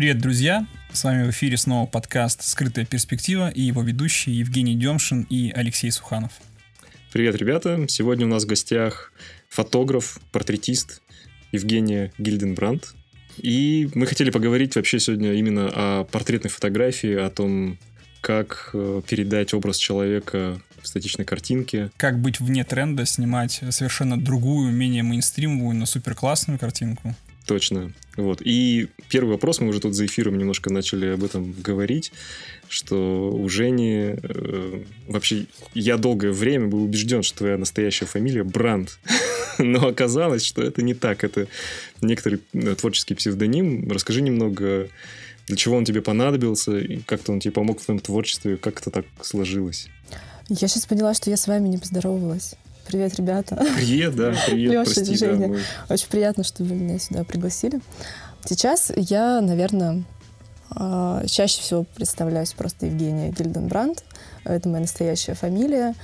Привет, друзья! С вами в эфире снова подкаст «Скрытая перспектива» и его ведущие Евгений Демшин и Алексей Суханов. Привет, ребята! Сегодня у нас в гостях фотограф, портретист Евгения Гильденбранд. И мы хотели поговорить вообще сегодня именно о портретной фотографии, о том, как э, передать образ человека в статичной картинке. Как быть вне тренда, снимать совершенно другую, менее мейнстримовую, но супер классную картинку. Точно. Вот. И первый вопрос, мы уже тут за эфиром немножко начали об этом говорить, что у Жени... Э, вообще, я долгое время был убежден, что твоя настоящая фамилия Бранд. Но оказалось, что это не так. Это некоторый э, творческий псевдоним. Расскажи немного, для чего он тебе понадобился, и как-то он тебе помог в твоем творчестве, как это так сложилось? Я сейчас поняла, что я с вами не поздоровалась. Привет, ребята. Привет, да, привет, Леша, прости, Женя. да, мы- Очень приятно, что вы меня сюда пригласили. Сейчас я, наверное, а, чаще всего представляюсь просто Евгения Гильденбранд. Это моя настоящая фамилия.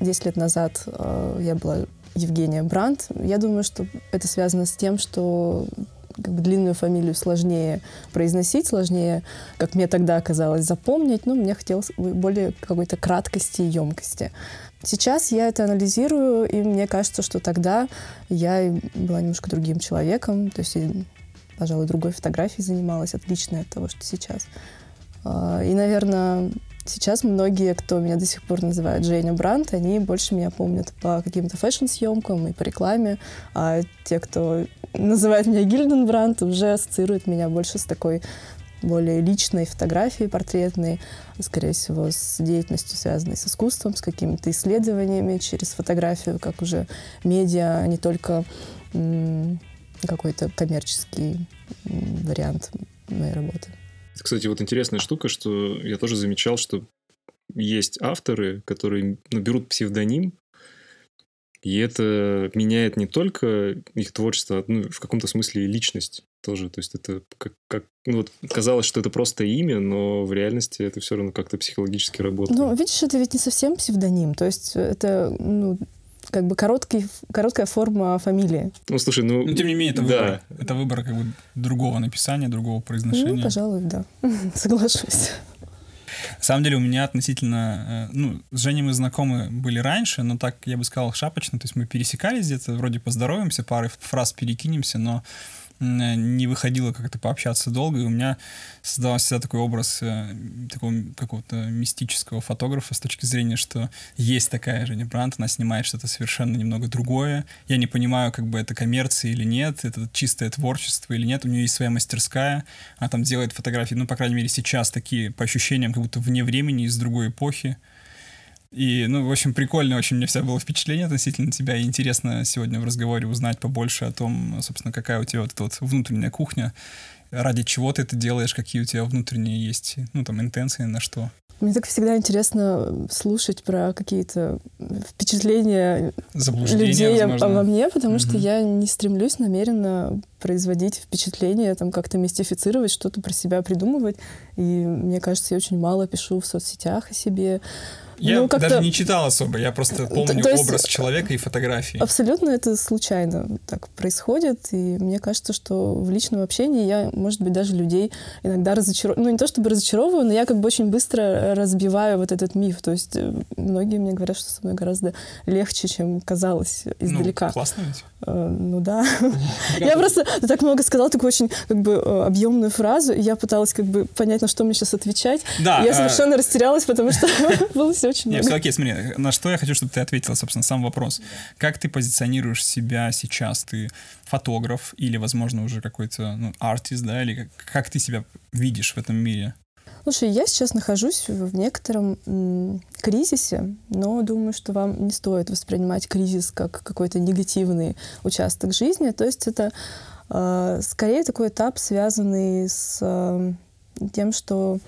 Десять лет назад а, я была Евгения Бранд. Я думаю, что это связано с тем, что как бы длинную фамилию сложнее произносить, сложнее, как мне тогда казалось, запомнить. Но мне хотелось более какой-то краткости и емкости. Сейчас я это анализирую, и мне кажется, что тогда я была немножко другим человеком, то есть, пожалуй, другой фотографией занималась, отличной от того, что сейчас. А, И, наверное, сейчас многие, кто меня до сих пор называют Женя Брандт, они больше меня помнят по каким-то фэшн-съемкам и по рекламе, а те, кто называет меня Гильденбранд, уже ассоциируют меня больше с такой более личной фотографией портретной, скорее всего, с деятельностью, связанной с искусством, с какими-то исследованиями через фотографию, как уже медиа, а не только какой-то коммерческий вариант моей работы. Кстати, вот интересная штука, что я тоже замечал, что есть авторы, которые ну, берут псевдоним, и это меняет не только их творчество, а, ну, в каком-то смысле и личность тоже. То есть это как, как ну, вот казалось, что это просто имя, но в реальности это все равно как-то психологически работает. Ну, видишь, это ведь не совсем псевдоним, то есть это, ну, как бы короткий, короткая форма фамилии. Ну, слушай, ну... Но тем не менее, это да. выбор. Это выбор как бы другого написания, другого произношения. Ну, пожалуй, да, соглашусь. На самом деле у меня относительно... э, Ну, с Женей мы знакомы были раньше, но так, я бы сказал, шапочно. То есть мы пересекались где-то, вроде поздороваемся, пары фраз перекинемся, но не выходило как-то пообщаться долго, и у меня создавался всегда такой образ э, такого какого-то мистического фотографа с точки зрения, что есть такая Женя Брандт, она снимает что-то совершенно немного другое. Я не понимаю, как бы это коммерция или нет, это чистое творчество или нет. У нее есть своя мастерская, она там делает фотографии, ну, по крайней мере, сейчас такие, по ощущениям, как будто вне времени, из другой эпохи. И, ну, в общем, прикольно очень мне всегда было впечатление относительно тебя, и интересно сегодня в разговоре узнать побольше о том, собственно, какая у тебя вот эта вот внутренняя кухня, ради чего ты это делаешь, какие у тебя внутренние есть, ну, там, интенции на что. Мне так всегда интересно слушать про какие-то впечатления людей возможно. обо мне, потому что Мгм. я не стремлюсь намеренно производить впечатление, там как-то мистифицировать, что-то про себя придумывать. И мне кажется, я очень мало пишу в соцсетях о себе. Я Ну, даже не читал особо, я просто помню то есть- образ человека и фотографии. Абсолютно это случайно так происходит, и мне кажется, что в личном общении я, может быть, даже людей иногда разочаровываю. Ну, не то чтобы разочаровываю, но я как бы очень быстро разбиваю вот этот миф. То есть э, многие мне говорят, что со мной гораздо легче, чем казалось издалека. Ну, классно ведь. Э, Ну да. Я просто так много сказала, такую очень как бы э, объемную фразу, и я пыталась как бы понять, на что мне сейчас отвечать. Да, Я совершенно растерялась, потому что было все очень Нет, много. окей, смотри, на что я хочу, чтобы ты ответила, собственно, сам вопрос. Как ты позиционируешь себя сейчас? Ты фотограф или, возможно, уже какой-то ну, артист, да? Или как, как ты себя видишь в этом мире? Слушай, я сейчас нахожусь в в некотором м, кризисе, но думаю, что вам не стоит воспринимать кризис как какой-то негативный участок жизни. То есть это э, скорее такой этап, связанный с э, тем, что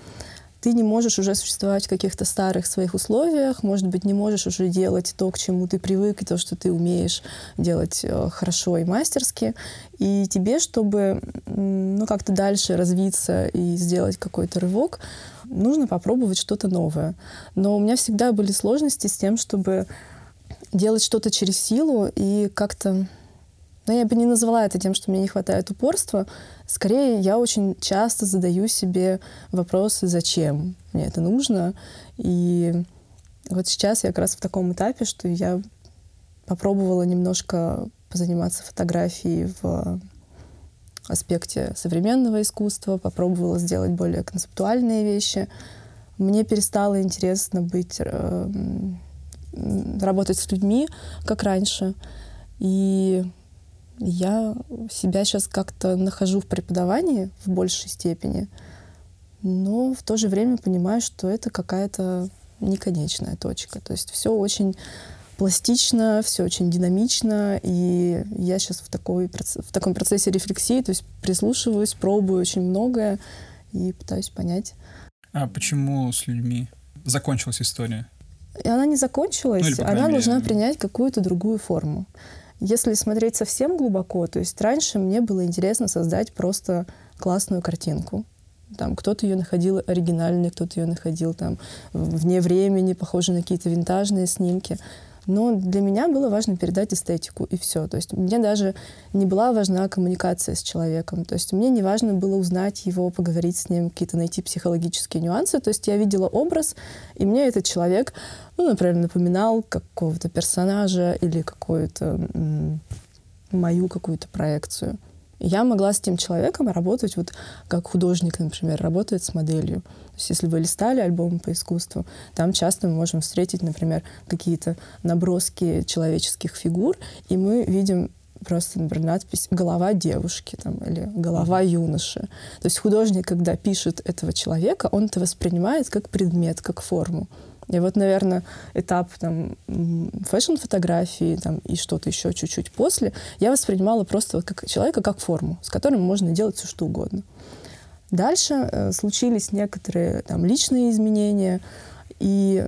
ты не можешь уже существовать в каких-то старых своих условиях, может быть, не можешь уже делать то, к чему ты привык, и то, что ты умеешь делать э, хорошо и мастерски. И тебе, чтобы ну, как-то дальше развиться и сделать какой-то рывок, нужно попробовать что-то новое. Но у меня всегда были сложности с тем, чтобы делать что-то через силу и как-то Но я бы не назвала это тем, что мне не хватает упорства. Скорее, я очень часто задаю себе вопросы, зачем мне это нужно. И вот сейчас я как раз в таком этапе, что я попробовала немножко позаниматься фотографией в аспекте современного искусства, попробовала сделать более концептуальные вещи. Мне перестало интересно быть, э, работать с людьми, как раньше. И я себя сейчас как-то нахожу в преподавании в большей степени, но в то же время понимаю, что это какая-то неконечная точка. То есть все очень пластично, все очень динамично, и я сейчас в, такой, в таком процессе рефлексии, то есть прислушиваюсь, пробую очень многое и пытаюсь понять. А почему с людьми закончилась история? И она не закончилась, ну, она мере... должна принять какую-то другую форму. Если смотреть совсем глубоко, то есть раньше мне было интересно создать просто классную картинку. Там кто-то ее находил оригинальной, кто-то ее находил там вне времени, похожие на какие-то винтажные снимки. Но для меня было важно передать эстетику, и все. То есть мне даже не была важна коммуникация с человеком. То есть мне не важно было узнать его, поговорить с ним, какие-то найти психологические нюансы. То есть я видела образ, и мне этот человек, ну, например, напоминал какого-то персонажа или какую-то мою какую-то проекцию я могла с тем человеком работать вот как художник, например, работает с моделью. То есть если вы листали альбом по искусству, там часто мы можем встретить, например, какие-то наброски человеческих фигур, и мы видим просто, например, надпись «голова девушки» там, или «голова юноши». То есть художник, когда пишет этого человека, он это воспринимает как предмет, как форму. И вот, наверное, этап там фэшн-фотографии там, и что-то еще чуть-чуть после я воспринимала просто вот как человека как форму, с которым можно делать все что угодно. Дальше э, случились некоторые там личные изменения, и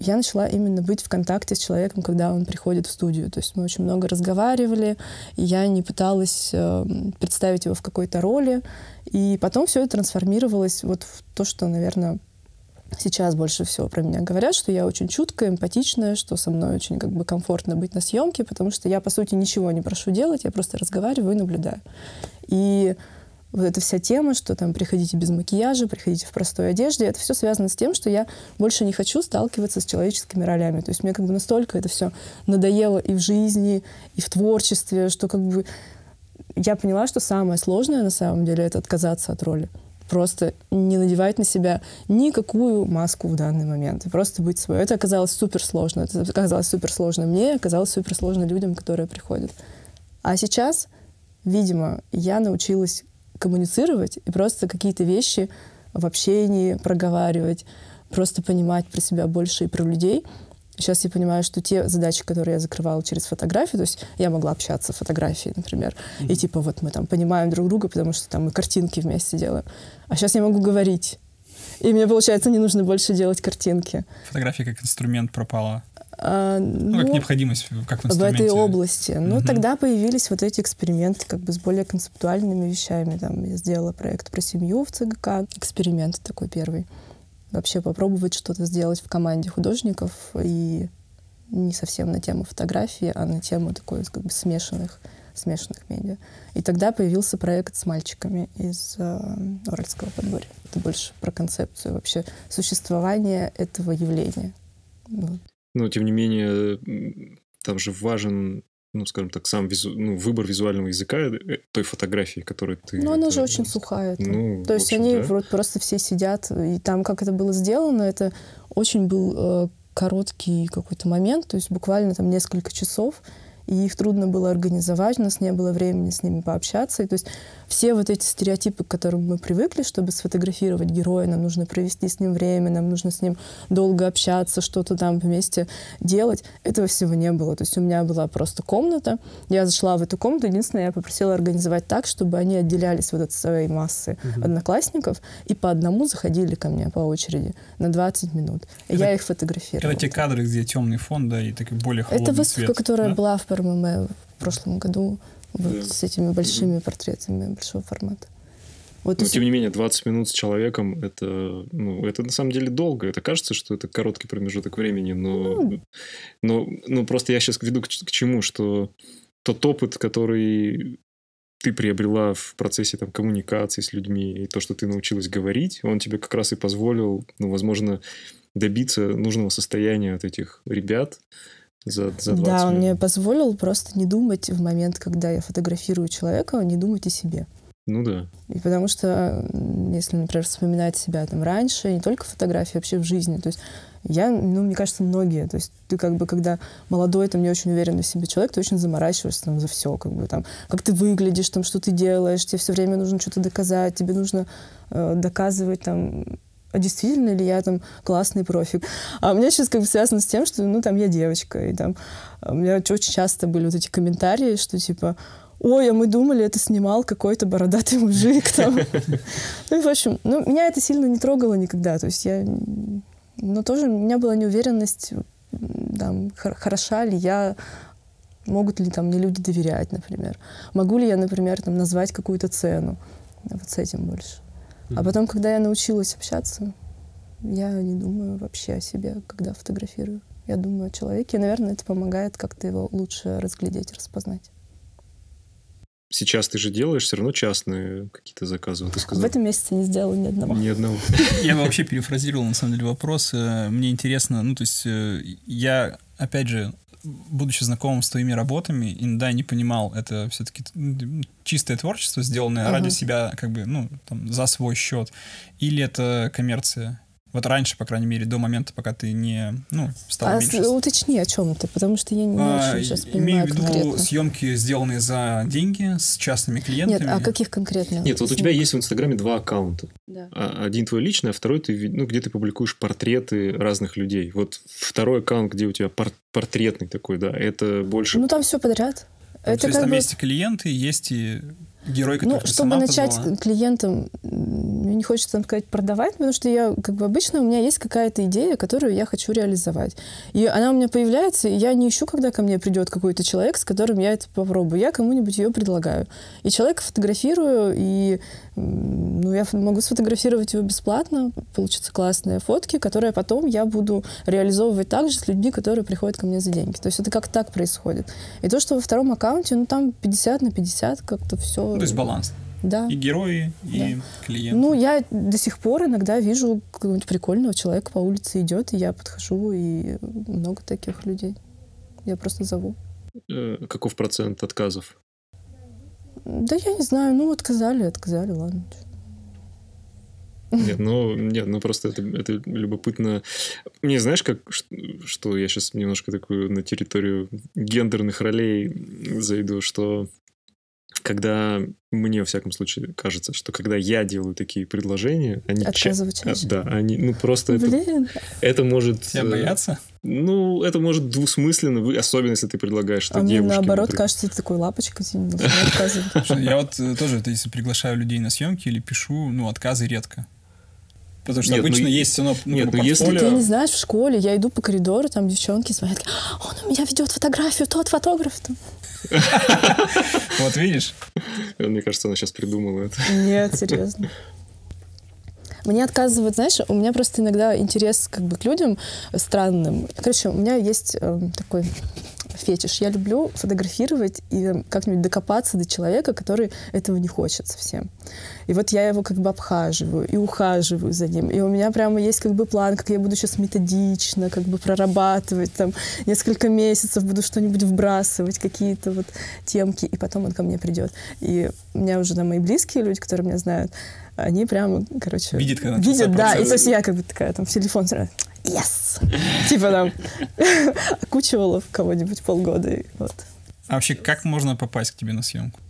я начала именно быть в контакте с человеком, когда он приходит в студию. То есть мы очень много разговаривали, и я не пыталась э, представить его в какой-то роли. И потом все это трансформировалось вот в то, что, наверное, сейчас больше всего про меня говорят, что я очень чуткая, эмпатичная, что со мной очень как бы комфортно быть на съемке, потому что я, по сути, ничего не прошу делать, я просто разговариваю и наблюдаю. И вот эта вся тема, что там приходите без макияжа, приходите в простой одежде, это все связано с тем, что я больше не хочу сталкиваться с человеческими ролями. То есть мне как бы настолько это все надоело и в жизни, и в творчестве, что как бы я поняла, что самое сложное на самом деле это отказаться от роли просто не надевать на себя никакую маску в данный момент. Просто быть собой. Это оказалось супер сложно. Это оказалось супер сложно мне, оказалось супер сложно людям, которые приходят. А сейчас, видимо, я научилась коммуницировать и просто какие-то вещи в общении проговаривать, просто понимать про себя больше и про людей — Сейчас я понимаю, что те задачи, которые я закрывала через фотографию, то есть я могла общаться в фотографии, например, mm-hmm. и типа вот мы там понимаем друг друга, потому что там мы картинки вместе делаем. А сейчас я могу говорить. И мне, получается, не нужно больше делать картинки. Фотография как инструмент пропала. А, ну, ну, как необходимость, как в инструменте. В этой области. Ну, угу. тогда появились вот эти эксперименты как бы с более концептуальными вещами. Там я сделала проект про семью в ЦГК. Эксперимент такой первый вообще попробовать что-то сделать в команде художников и не совсем на тему фотографии, а на тему такой как бы смешанных, смешанных медиа. И тогда появился проект с мальчиками из э, Уральского подборья. Это больше про концепцию вообще существования этого явления. Вот. Но, тем не менее, там же важен ну, скажем так, сам визу, ну, выбор визуального языка э, той фотографии, которую ты... Ну, она это, же очень сухая. Ну, То есть общем, они да. просто все сидят, и там, как это было сделано, это очень был э, короткий какой-то момент, то есть буквально там несколько часов, и их трудно было организовать, у нас не было времени с ними пообщаться. И, то есть все вот эти стереотипы, к которым мы привыкли, чтобы сфотографировать героя, нам нужно провести с ним время, нам нужно с ним долго общаться, что-то там вместе делать, этого всего не было. То есть у меня была просто комната, я зашла в эту комнату, единственное, я попросила организовать так, чтобы они отделялись вот от своей массы угу. одноклассников и по одному заходили ко мне по очереди на 20 минут. Это, я их фотографировала. Это те кадры, где темный фон, да, и такой более холодный Это выставка, цвет, которая да? была в РММ в прошлом году вот да. с этими большими портретами большого формата. Вот Но, тем не менее, 20 минут с человеком это, ну, это на самом деле долго. Это кажется, что это короткий промежуток времени, но, ну, но, но просто я сейчас веду к, к чему, что тот опыт, который ты приобрела в процессе там, коммуникации с людьми, и то, что ты научилась говорить, он тебе как раз и позволил, ну, возможно, добиться нужного состояния от этих ребят за, за 20 Да, он минут. мне позволил просто не думать в момент, когда я фотографирую человека, не думать о себе. Ну да. И потому что, если, например, вспоминать себя там раньше, не только фотографии, вообще в жизни, то есть я, ну, мне кажется, многие, то есть ты как бы, когда молодой, там, не очень уверенный в себе человек, ты очень заморачиваешься там за все, как бы там, как ты выглядишь, там, что ты делаешь, тебе все время нужно что-то доказать, тебе нужно э, доказывать там, а действительно ли я там классный профик. А у меня сейчас как бы связано с тем, что, ну, там, я девочка, и там у меня очень часто были вот эти комментарии, что типа, ой, а мы думали, это снимал какой-то бородатый мужик там. Ну, и, в общем, ну, меня это сильно не трогало никогда, то есть я... Но тоже у меня была неуверенность, там, хор- хороша ли я, могут ли там мне люди доверять, например. Могу ли я, например, там, назвать какую-то цену. Вот с этим больше. А потом, когда я научилась общаться, я не думаю вообще о себе, когда фотографирую. Я думаю о человеке, и, наверное, это помогает как-то его лучше разглядеть, распознать. Сейчас ты же делаешь все равно частные какие-то заказы, вот ты В сказал. этом месяце не сделала ни одного. Ни одного. Я вообще перефразировал, на самом деле, вопрос. Э, Мне интересно, ну, то есть, э, я, опять же, будучи знакомым с твоими работами, иногда не понимал, это все-таки чистое творчество, сделанное Ага. ради себя, как бы, ну, там, за свой счет, или это коммерция? Вот раньше, по крайней мере, до момента, пока ты не, ну, стал А меньше... уточни, о чем ты, потому что я не А, очень сейчас имею понимаю в виду конкретно. съемки, сделанные за деньги, с частными клиентами. Нет, а каких конкретно? Нет, вот у тебя есть в Инстаграме два аккаунта. Да. А- Один твой личный, а второй ты, ну, где ты публикуешь портреты разных людей. Вот второй аккаунт, где у тебя пор- портретный такой, да, это больше... Ну, там все подряд. То Это есть как там бы... есть и клиенты, есть и герой, который Ну, чтобы начать позвала. клиентам, мне не хочется там сказать продавать, потому что я, как бы обычно, у меня есть какая-то идея, которую я хочу реализовать. И она у меня появляется, и я не ищу, когда ко мне придет какой-то человек, с которым я это попробую. Я кому-нибудь ее предлагаю. И человека фотографирую, и ну, я могу сфотографировать его бесплатно, получатся классные фотки, которые потом я буду реализовывать также с людьми, которые приходят ко мне за деньги. То есть это как так происходит. И то, что во втором аккаунте, ну там 50 на 50 как-то все. Ну, то есть баланс. Да. И герои, и клиенты. Ну, я до сих пор иногда вижу какого-нибудь прикольного человека по улице идет, и я подхожу, и много таких людей. Я просто зову. э, каков процент отказов? Да я не знаю, ну отказали, отказали, ладно. Нет, ну, нет, ну просто это, это любопытно. Мне знаешь, как, что я сейчас немножко такую на территорию гендерных ролей зайду, что когда мне, во всяком случае, кажется, что когда я делаю такие предложения, они... ча- Отказывать а, чаще. Да, они, ну просто это, Блин, это может... Тебя э, боятся? Ну, это может двусмысленно, особенно если ты предлагаешь что а мне девушке. наоборот например. кажется, ты такой лапочка, тебе не отказывать. Я вот э, тоже, если приглашаю людей на съемки или пишу, ну, отказы редко. Потому что Нет, ну, обычно и- есть ну, нет, ну, если-. Ты не знаешь, в школе я иду по коридору, там девчонки смотрят, такие, «А, он у меня ведет фотографию, тот фотограф. там». Вот видишь? Мне кажется, она сейчас придумала это. Нет, серьезно. Мне отказывают, знаешь, у меня просто иногда интерес как бы к людям странным. Короче, у меня есть эм, такой фетиш. Я люблю фотографировать и эм, как-нибудь докопаться до человека, который этого не хочет совсем. И вот я его как бы обхаживаю и ухаживаю за ним. И у меня прямо есть как бы план, как я буду сейчас методично как бы прорабатывать, там, несколько месяцев буду что-нибудь вбрасывать, какие-то вот темки, и потом он ко мне придет. И у меня уже там мои близкие люди, которые меня знают, они прямо, короче... Видят, когда Видят, да. И то есть я как бы такая там в телефон сразу, yes! Типа там окучивала в кого-нибудь полгода. и вот. А вообще, как можно попасть к тебе на съемку?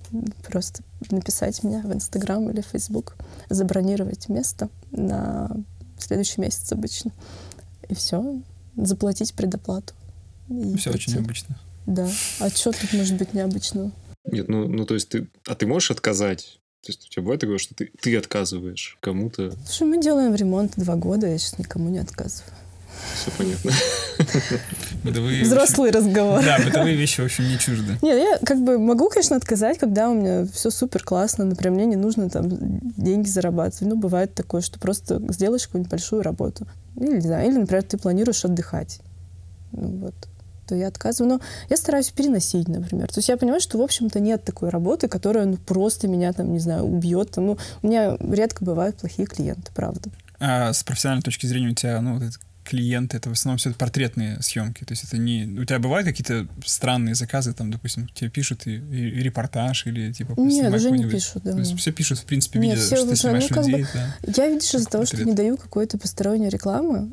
Просто написать меня в Инстаграм или Фейсбук, забронировать место на следующий месяц обычно. И все, заплатить предоплату. И Все очень необычно. Да. А что тут может быть необычного? Нет, ну, ну то есть ты... А ты можешь отказать? То есть у тебя бывает такое, что ты, ты отказываешь кому-то? Слушай, мы делаем ремонт два года, я сейчас никому не отказываю. Все понятно. Бытовые Взрослый разговор. Да, бытовые вещи, в общем, не чужды. Нет, я как бы могу, конечно, отказать, когда у меня все супер классно, например, мне не нужно там деньги зарабатывать. Ну, бывает такое, что просто сделаешь какую-нибудь большую работу. Или, не знаю, или, например, ты планируешь отдыхать. Ну, вот. То я отказываю. Но я стараюсь переносить, например. То есть я понимаю, что, в общем-то, нет такой работы, которая ну, просто меня, там, не знаю, убьет. Ну, у меня редко бывают плохие клиенты, правда. А с профессиональной точки зрения у тебя, ну, вот это клиенты, это в основном все портретные съемки. То есть это не... У тебя бывают какие-то странные заказы, там, допустим, тебе пишут и, и, и репортаж или типа... Нет, уже не пишут, да. То есть все пишут, в принципе, видя, Нет, все, что ты снимаешь ну, людей. Бы, да, я, видишь, из-за того, что не даю какой-то посторонней рекламы,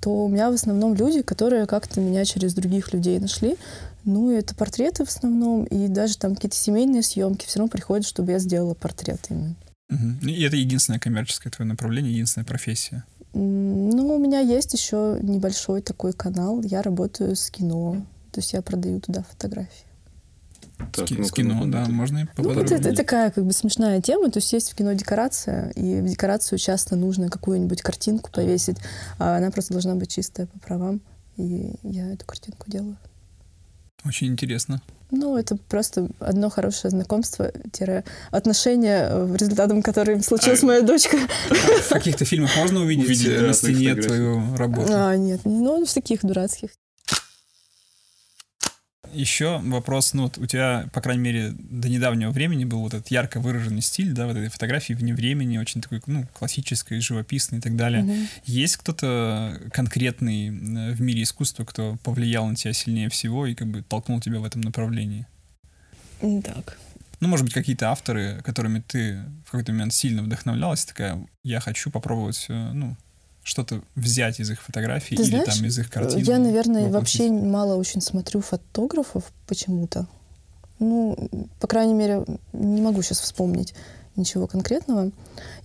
то у меня в основном люди, которые как-то меня через других людей нашли. Ну, это портреты в основном, и даже там какие-то семейные съемки все равно приходят, чтобы я сделала портрет именно. Угу. И это единственное коммерческое твое направление, единственная профессия? Ну, у меня есть еще небольшой такой канал. Я работаю с кино. То есть я продаю туда фотографии. Так, с, ну с кино, да, можно и Ну, вот это, это такая как бы смешная тема. То есть есть в кино декорация, и в декорацию часто нужно какую-нибудь картинку повесить, а она просто должна быть чистая по правам. И я эту картинку делаю. Очень интересно. Ну, это просто одно хорошее знакомство, отношения, э, результатом которым случилась а, моя дочка. В каких-то фильмах можно увидеть, увидеть на стене твою работу? А, нет, ну, в таких дурацких. Еще вопрос, ну, вот у тебя, по крайней мере, до недавнего времени был вот этот ярко выраженный стиль, да, вот этой фотографии вне времени, очень такой, ну, классической, живописной и так далее. Угу. Есть кто-то конкретный э, в мире искусства, кто повлиял на тебя сильнее всего и как бы толкнул тебя в этом направлении? Так. Ну, может быть, какие-то авторы, которыми ты в какой-то момент сильно вдохновлялась, такая, я хочу попробовать, э, ну, что-то взять из их фотографий Ты или знаешь, там из их картин? Я, наверное, вообще мало очень смотрю фотографов почему-то. Ну, по крайней мере, не могу сейчас вспомнить ничего конкретного.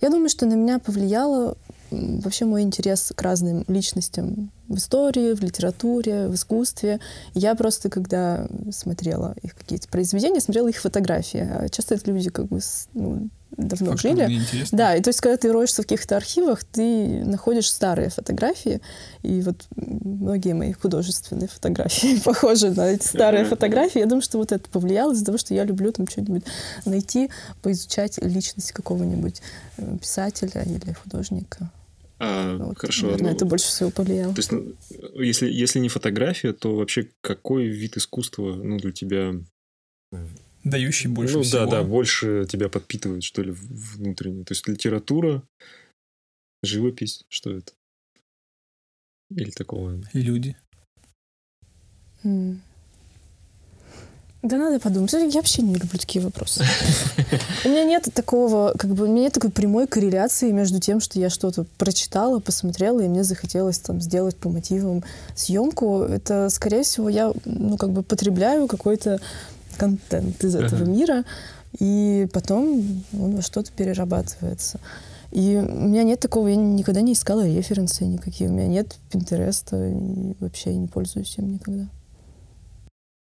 Я думаю, что на меня повлияло вообще мой интерес к разным личностям в истории, в литературе, в искусстве. Я просто, когда смотрела их какие-то произведения, смотрела их фотографии. А часто это люди как бы ну, давно Факт, жили. Да, и то есть, когда ты роешься в каких-то архивах, ты находишь старые фотографии, и вот многие мои художественные фотографии похожи на эти старые фотографии. Я думаю, что вот это повлияло из-за того, что я люблю там что-нибудь найти, поизучать личность какого-нибудь э, писателя или художника. А, вот, хорошо. Наверное, ну, это больше всего повлияло. То есть, ну, если, если не фотография, то вообще какой вид искусства ну, для тебя дающий больше ну, всего. да, да, больше тебя подпитывает, что ли, внутренне. То есть литература, живопись, что это? Или такого? И люди. Mm. Да надо подумать. Я вообще не люблю такие вопросы. У меня нет такого, как бы, у меня нет такой прямой корреляции между тем, что я что-то прочитала, посмотрела, и мне захотелось там сделать по мотивам съемку. Это, скорее всего, я, ну, как бы потребляю какой-то контент из этого uh-huh. мира, и потом он во что-то перерабатывается. И у меня нет такого, я никогда не искала референсы никакие, у меня нет Пинтереста, и вообще я не пользуюсь им никогда.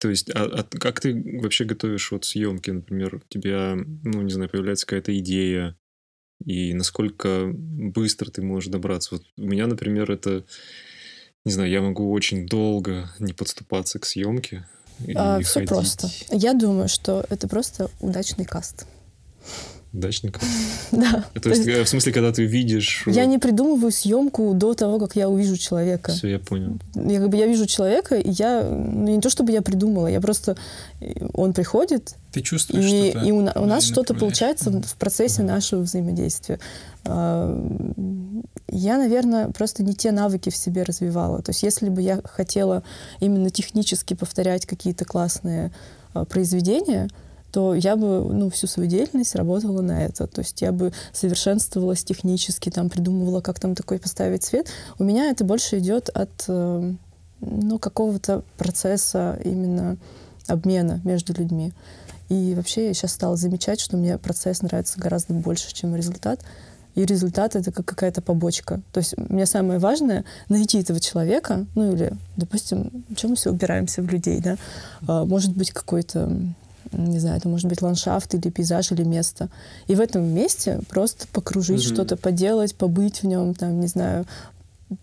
То есть, а, а как ты вообще готовишь вот съемки, например, у тебя, ну, не знаю, появляется какая-то идея, и насколько быстро ты можешь добраться? Вот у меня, например, это, не знаю, я могу очень долго не подступаться к съемке, а, все просто. Я думаю, что это просто удачный каст. Каст? Да. То есть, э, в смысле, когда ты видишь... Я не придумываю съемку до того, как я увижу человека. Все, я понял. Я как бы я вижу человека, и я... Ну, не то, чтобы я придумала, я просто... Он приходит, ты чувствуешь и, что-то. И у, у нас что-то получается в процессе нашего взаимодействия. А, я, наверное, просто не те навыки в себе развивала. То есть если бы я хотела именно технически повторять какие-то классные а, произведения, то я бы ну, всю свою деятельность работала на это. То есть я бы совершенствовалась технически, там придумывала, как там такой поставить цвет. У меня это больше идет от э, ну, какого-то процесса именно обмена между людьми. И вообще я сейчас стала замечать, что мне процесс нравится гораздо больше, чем результат. И результат — это как какая-то побочка. То есть мне самое важное — найти этого человека, ну или, допустим, чем мы все упираемся в людей, да? А, может быть, какой-то не знаю, это может быть ландшафт или пейзаж или место. И в этом месте просто покружить, mm-hmm. что-то поделать, побыть в нем, там, не знаю,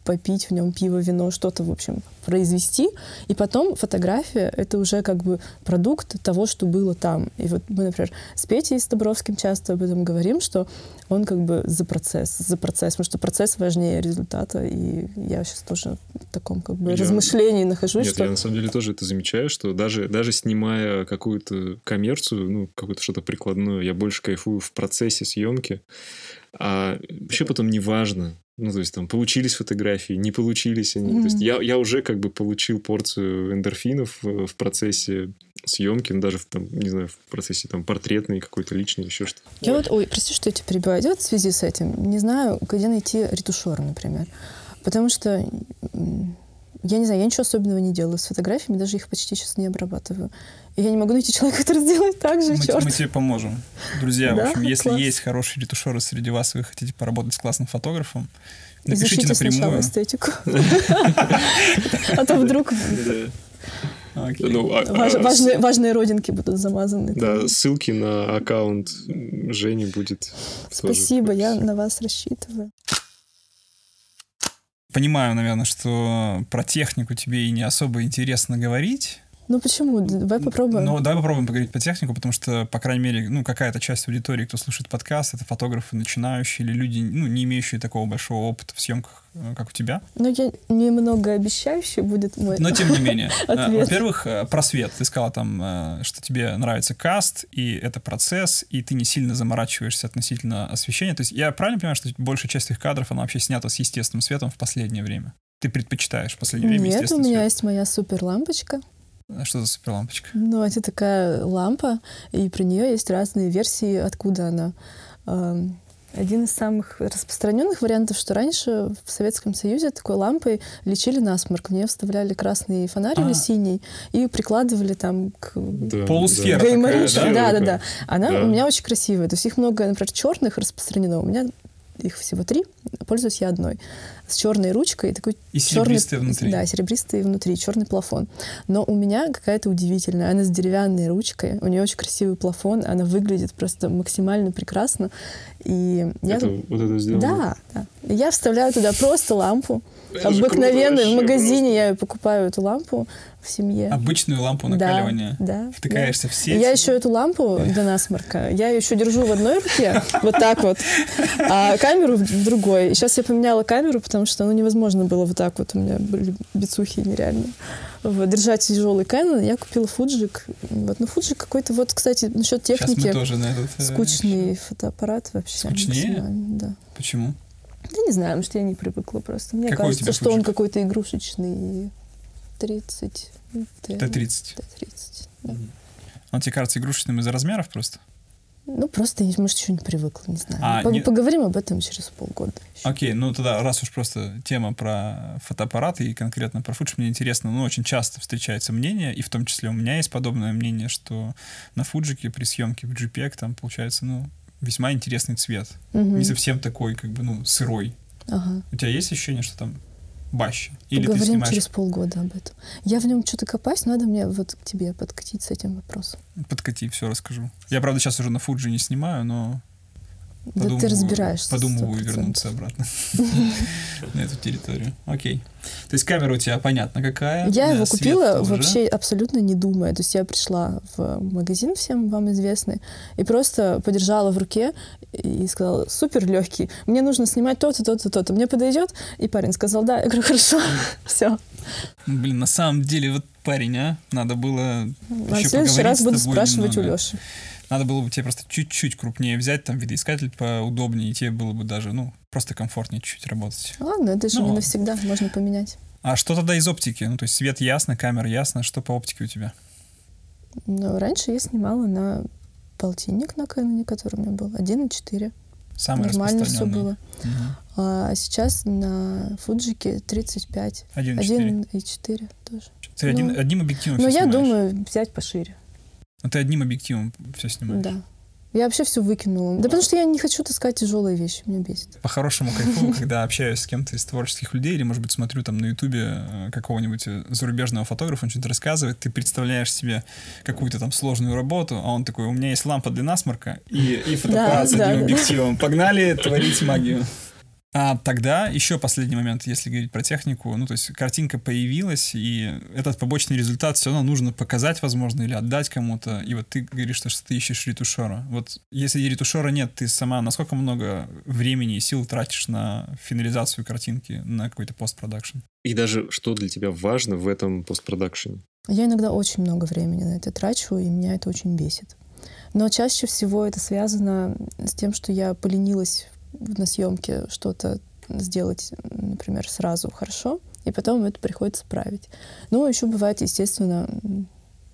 попить в нем пиво, вино, что-то, в общем, произвести. И потом фотография — это уже как бы продукт того, что было там. И вот мы, например, с Петей Стабровским часто об этом говорим, что он как бы за процесс, за процесс, потому что процесс важнее результата. И я сейчас тоже в таком как бы Я- размышлении нахожусь, Нет, что... я на самом деле тоже это замечаю, что даже, даже снимая какую-то коммерцию, ну, какое-то что-то прикладное, я больше кайфую в процессе съемки, а вообще потом не важно. Ну, то есть там получились фотографии, не получились они. То есть я, я уже как бы получил порцию эндорфинов э, в процессе съемки, ну, даже в, там, не знаю, в процессе там портретной какой-то личной, еще что-то. Я вот, ой, прости, что я тебя перебиваю. Я вот в связи с этим не знаю, где найти ретушера, например. Потому что, я не знаю, я ничего особенного не делаю с фотографиями, даже их почти сейчас не обрабатываю. И я не могу найти человека, который сделает так же, Мы, черт. мы тебе поможем. Друзья, в Да? общем, если Класс. есть хорошие ретушеры среди вас, и вы хотите поработать с классным фотографом, напишите Изучите сначала напрямую. эстетику. А то вдруг Окей. Ну, а- важ- а, важные важные родинки будут замазаны. Да, ссылки на аккаунт Жени будет. Спасибо, в я на вас рассчитываю. Понимаю, наверное, что про технику тебе и не особо интересно говорить. Ну почему? Давай попробуем. Ну, давай попробуем поговорить по технику, потому что, по крайней мере, ну, какая-то часть аудитории, кто слушает подкаст, это фотографы начинающие или люди, ну, не имеющие такого большого опыта в съемках, э, как у тебя. Но я немного обещающий будет мой Но тем не менее. э. Во-первых, э, про свет. Ты сказала там, что тебе нравится каст, и это процесс, и ты не сильно заморачиваешься относительно освещения. То есть я правильно понимаю, что большая часть твоих кадров, она вообще снята с естественным светом в последнее время? Ты предпочитаешь в последнее время Нет, у меня свет? есть моя супер лампочка. А Что за суперлампочка? Ну, это такая лампа, и про нее есть разные версии, откуда она. Один из самых распространенных вариантов, что раньше в Советском Союзе такой лампой лечили насморк. В нее вставляли красный фонарь или А. синий и прикладывали там к Да, Полусфера да. такая, гайморит. да? Да, да, да. Она Да. у меня очень красивая. То есть их много, например, черных распространено. У меня их всего три, пользуюсь я одной. С черной ручкой, такой И черный, серебристая внутри. Да, серебристый внутри, черный плафон. Но у меня какая-то удивительная. Она с деревянной ручкой, у нее очень красивый плафон, она выглядит просто максимально прекрасно. И я Это, вот это сделано? Да, да. Я вставляю туда просто лампу. Это Обыкновенную. круто В магазине я покупаю эту лампу в семье. Обычную лампу Да, накаливания. да, Втыкаешься в И сеть. Я еще эту лампу для насморка, я ее еще держу в одной руке, вот так вот, а камеру в в другой. И сейчас я поменяла камеру, потому что ну, невозможно было вот так вот, у меня были бицухи нереальные. Вот, держать тяжелый Canon, я купила фуджик. Вот, ну, фуджик какой-то, вот, кстати, насчет Сейчас мы техники, тоже на этот... э, скучный фотоаппарат вообще. Скучнее? Да. Почему? Я не знаю, может, я не привыкла просто. Мне Какой кажется, что он какой-то игрушечный. 30. Т-30. Т-30. да. Он тебе кажется игрушечным из-за размеров просто? Ну, просто, может, еще не привыкла, не знаю. А, не- Поговорим об этом через полгода. еще. Окей, ну тогда, раз уж просто тема про фотоаппараты и конкретно про фудж, мне интересно, ну, очень часто встречается мнение, и в том числе у меня есть подобное мнение, что на фуджике при съемке в JPEG там получается, ну, весьма интересный цвет. Мгм. Не совсем такой, как бы, ну, сырой. Ага. У тебя есть ощущение, что там баще? Или ты Поговорим снимаешь через полгода об этом. Я в нем что-то копаюсь, надо мне вот к тебе подкатить с этим вопросом. подкати, все расскажу. Я, правда, сейчас уже на фуджи не снимаю, но да подумываю, ты разбираешься. подумываю 100%. вернуться обратно на эту территорию. Окей. То есть камера у тебя понятно какая. Я его купила вообще абсолютно не думая. То есть я пришла в магазин, всем вам известный, и просто подержала в руке и сказала, супер легкий, мне нужно снимать то-то, то-то, то-то. Мне подойдет? И парень сказал, да. Я говорю, хорошо, все. Блин, на самом деле, вот парень, а, надо было А в следующий раз буду спрашивать у. Леши. Надо было бы тебе просто чуть-чуть крупнее взять, там, видоискатель поудобнее, и тебе было бы даже, ну, просто комфортнее чуть-чуть работать. Ладно, это же Ну, не ладно. навсегда, можно поменять. А что тогда из оптики? Ну, то есть свет ясно, камера ясно, что по оптике у тебя? Но раньше я снимала на полтинник на Кэноне, который у меня был, 1,4. Самое Нормально все было. Мгм. А сейчас на Фуджике 35. 1,4. 1,4 тоже. Ты один- Ну, одним объективом всё я снимаешь? думаю взять пошире. Ну, ты одним объективом все снимаешь? Да. Я вообще все выкинула. Да потому что я не хочу таскать тяжелые вещи, меня бесит. По-хорошему кайфу, когда общаюсь с кем-то из творческих людей, или, может быть, смотрю там на Ютубе э, какого-нибудь э, зарубежного фотографа, он что-то рассказывает, ты представляешь себе какую-то там сложную работу, а он такой, у меня есть лампа для насморка и, и фотоаппарат с одним да. объективом. Погнали творить магию. А тогда еще последний момент, если говорить про технику, ну, то есть картинка появилась, и этот побочный результат все равно нужно показать, возможно, или отдать кому-то. И вот ты говоришь, что, что ты ищешь ретушера. Вот если ретушера нет, ты сама насколько много времени и сил тратишь на финализацию картинки, на какой-то постпродакшн? И даже что для тебя важно в этом постпродакшене? Я иногда очень много времени на это трачу, и меня это очень бесит. Но чаще всего это связано с тем, что я поленилась на съемке что-то сделать, например, сразу хорошо, и потом это приходится править. Ну, еще бывает, естественно,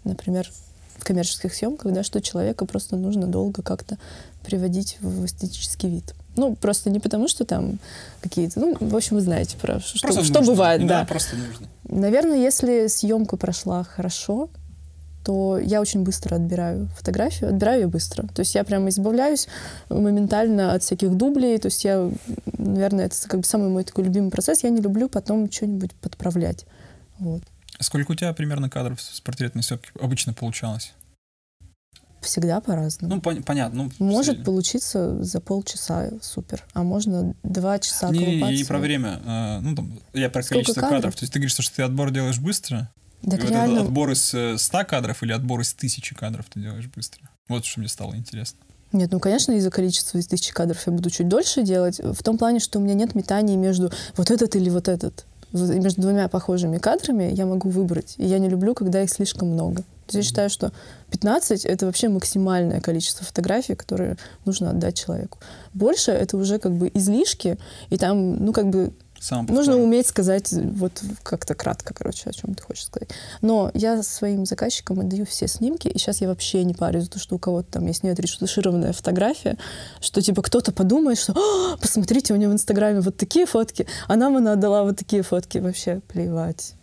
например, в коммерческих съемках, да, что человека просто нужно долго как-то приводить в эстетический вид. Ну, просто не потому, что там какие-то... Ну, в общем, вы знаете, про что, что бывает. Да, да, просто нужно. Наверное, если съемка прошла хорошо, то я очень быстро отбираю фотографию, отбираю ее быстро. То есть я прямо избавляюсь моментально от всяких дублей. То есть я, наверное, это как бы самый мой такой любимый процесс. Я не люблю потом что-нибудь подправлять. Вот. Сколько у тебя примерно кадров с портретной съемки обычно получалось? Всегда по-разному. Ну, пон- понятно. Ну, может все... получиться за полчаса супер, а можно два часа Не, не, не, не про время. А, ну, там, я про Сколько количество кадров? кадров. То есть ты говоришь, что ты отбор делаешь быстро, так и реально... вот отбор из 100 э, кадров или отбор из 1000 кадров ты делаешь быстро? Вот что мне стало интересно. Нет, ну, конечно, из-за количества из тысячи кадров я буду чуть дольше делать, в том плане, что у меня нет метаний между вот этот или вот этот. Между двумя похожими кадрами я могу выбрать. И я не люблю, когда их слишком много. То есть я считаю, что 15 — это вообще максимальное количество фотографий, которые нужно отдать человеку. Больше — это уже как бы излишки, и там, ну, как бы сам Нужно уметь сказать вот как-то кратко, короче, о чем ты хочешь сказать. Но я своим заказчикам отдаю все снимки, и сейчас я вообще не парюсь за то, что у кого-то там есть неотретушированная фотография, что типа кто-то подумает, что посмотрите, у него в Инстаграме вот такие фотки, а нам она отдала вот такие фотки. Вообще плевать.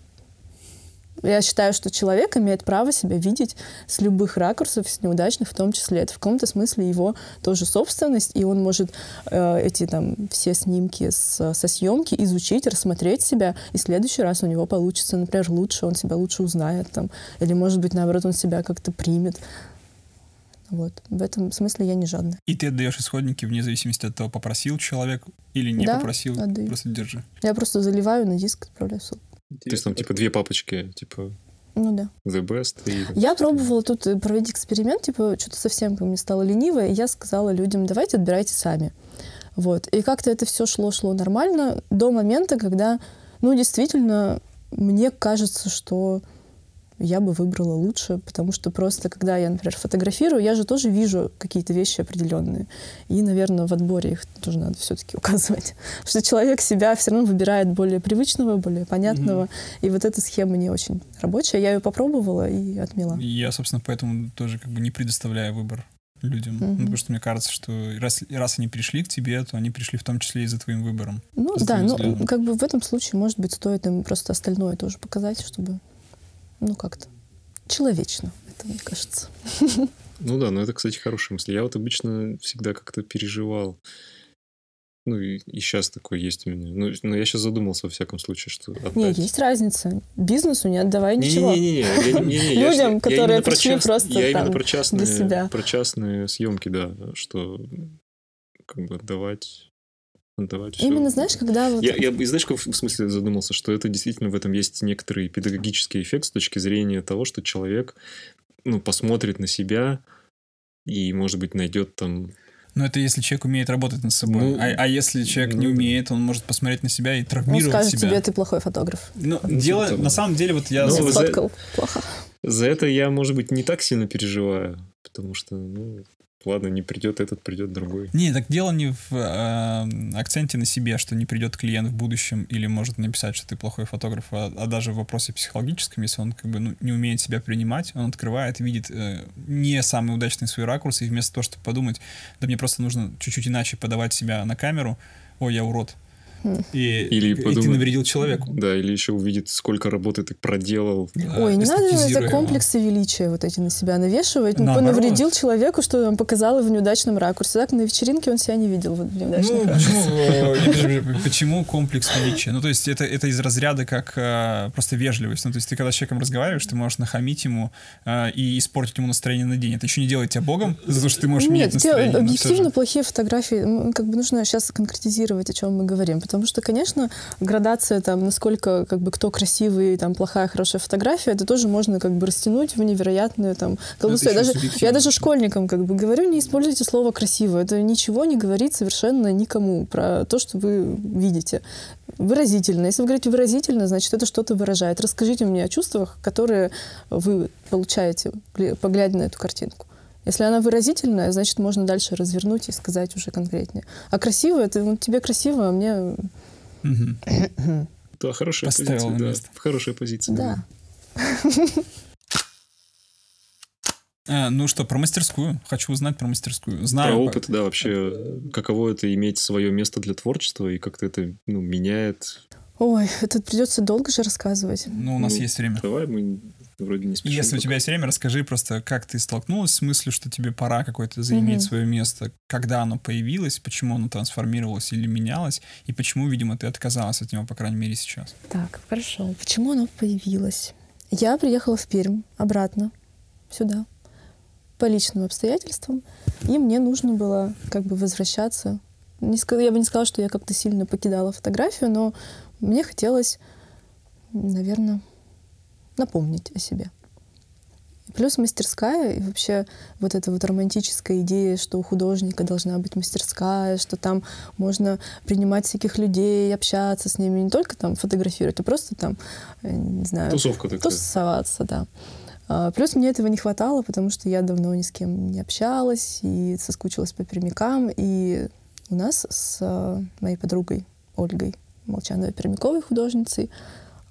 Я считаю, что человек имеет право себя видеть с любых ракурсов, с неудачных в том числе. Это в каком-то смысле его тоже собственность, и он может э, эти там все снимки с, со съемки изучить, рассмотреть себя, и в следующий раз у него получится, например, лучше, он себя лучше узнает, там, или, может быть, наоборот, он себя как-то примет. Вот. В этом смысле я не жадная. И ты отдаешь исходники вне зависимости от того, попросил человек или не да, попросил? Отдаю. Просто держи. Я просто заливаю на диск, отправляю в суд. То есть там типа две папочки, типа ну да. The best. И... Я пробовала тут проводить эксперимент, типа, что-то совсем мне стало лениво, и я сказала людям, давайте отбирайте сами. Вот. И как-то это все шло-шло нормально до момента, когда, ну, действительно, мне кажется, что я бы выбрала лучше, потому что просто, когда я, например, фотографирую, я же тоже вижу какие-то вещи определенные. И, наверное, в отборе их тоже надо все-таки указывать. Что человек себя все равно выбирает более привычного, более понятного. Mm-hmm. И вот эта схема не очень рабочая. Я ее попробовала и отмела. Я, собственно, поэтому тоже как бы не предоставляю выбор людям. Mm-hmm. Ну, потому что мне кажется, что раз, раз они пришли к тебе, то они пришли в том числе и за твоим выбором. Ну да, ну как бы в этом случае, может быть, стоит им просто остальное тоже показать, чтобы ну, как-то человечно, это мне кажется. Ну да, но это, кстати, хорошая мысль. Я вот обычно всегда как-то переживал. Ну и, и сейчас такое есть у меня. Ну, но я сейчас задумался, во всяком случае, что отдать. Не, есть разница. Бизнесу не отдавай ничего. Не-не-не. Людям, которые пришли просто Я именно про частные, про частные съемки, да, что как бы отдавать давать все. Именно, знаешь, когда... Вот... Я, я, знаешь, в смысле задумался, что это действительно в этом есть некоторый педагогический эффект с точки зрения того, что человек ну, посмотрит на себя и, может быть, найдет там но это если человек умеет работать над собой. Ну, а, а если человек ну, не умеет, он может посмотреть на себя и травмировать он скажет себя. тебе, ты плохой фотограф. Ну, дело, типа на самом деле, вот я... Ну, сфоткал за, плохо. За это я, может быть, не так сильно переживаю, потому что, ну, ладно, не придет этот, придет другой. Не, так дело не в э, акценте на себе, что не придет клиент в будущем или может написать, что ты плохой фотограф, а, а даже в вопросе психологическом, если он как бы ну, не умеет себя принимать, он открывает, видит э, не самый удачный свой ракурс, и вместо того, чтобы подумать, да мне просто нужно чуть-чуть иначе подавать себя на камеру, ой, я урод, И, Или и ты навредил человеку. Да, или еще увидеть, сколько работы ты проделал. Ой, не надо за комплексы величия вот эти на себя навешивать. Ну, Наоборот. навредил человеку, что он показал в неудачном ракурсе. Так на вечеринке он себя не видел в неудачном Ну, ракурсе. почему, подожди, подожди, почему комплекс величия? Ну, то есть это, это из разряда как э, просто вежливость. Ну, то есть ты когда с человеком разговариваешь, ты можешь нахамить ему э, и испортить ему настроение на день. Это еще не делает тебя богом, за то, что ты можешь менять Нет, те настроение. всё объективно плохие фотографии, как бы нужно сейчас конкретизировать, о чем мы говорим. Потому что, конечно, градация там, насколько как бы кто красивый, там плохая, хорошая фотография, это тоже можно как бы растянуть в невероятную там колбасу. это Я даже, я даже школьникам как бы говорю, не используйте слово красиво. Это ничего не говорит совершенно никому про то, что вы видите. Выразительно. Если вы говорите выразительно, значит, это что-то выражает. Расскажите мне о чувствах, которые вы получаете, гля- поглядя на эту картинку. Если она выразительная, значит, можно дальше развернуть и сказать уже конкретнее. А красиво, это вот тебе красиво, а мне... Мгм. Да, хорошая Поставил позиция. Да, место. хорошая позиция. Да. А, ну что, про мастерскую. Хочу узнать про мастерскую. Про Знаю. опыт, да, вообще, каково это иметь свое место для творчества и как-то это ну, меняет. Ой, это придется долго же рассказывать. Ну, у нас Ну, есть время. Давай, мы вроде не спешим. Если у пока. тебя есть время, расскажи просто, как ты столкнулась с мыслью, что тебе пора какое-то заиметь Мгм. свое место, когда оно появилось, почему оно трансформировалось или менялось, и почему, видимо, ты отказалась от него, по крайней мере, сейчас. Так, хорошо. Почему оно появилось? Я приехала в Пермь обратно, сюда, по личным обстоятельствам, и мне нужно было как бы возвращаться. Не ска- я бы не сказала, что я как-то сильно покидала фотографию, но мне хотелось, наверное, напомнить о себе. Плюс мастерская, и вообще вот эта вот романтическая идея, что у художника должна быть мастерская, что там можно принимать всяких людей, общаться с ними, не только там фотографировать, а просто там, э, не знаю, Тусовка такая. тусоваться, да. А, Плюс мне этого не хватало, потому что я давно ни с кем не общалась и соскучилась по пермякам. И у нас с э, моей подругой Ольгой Молчановой Пермяковой художницей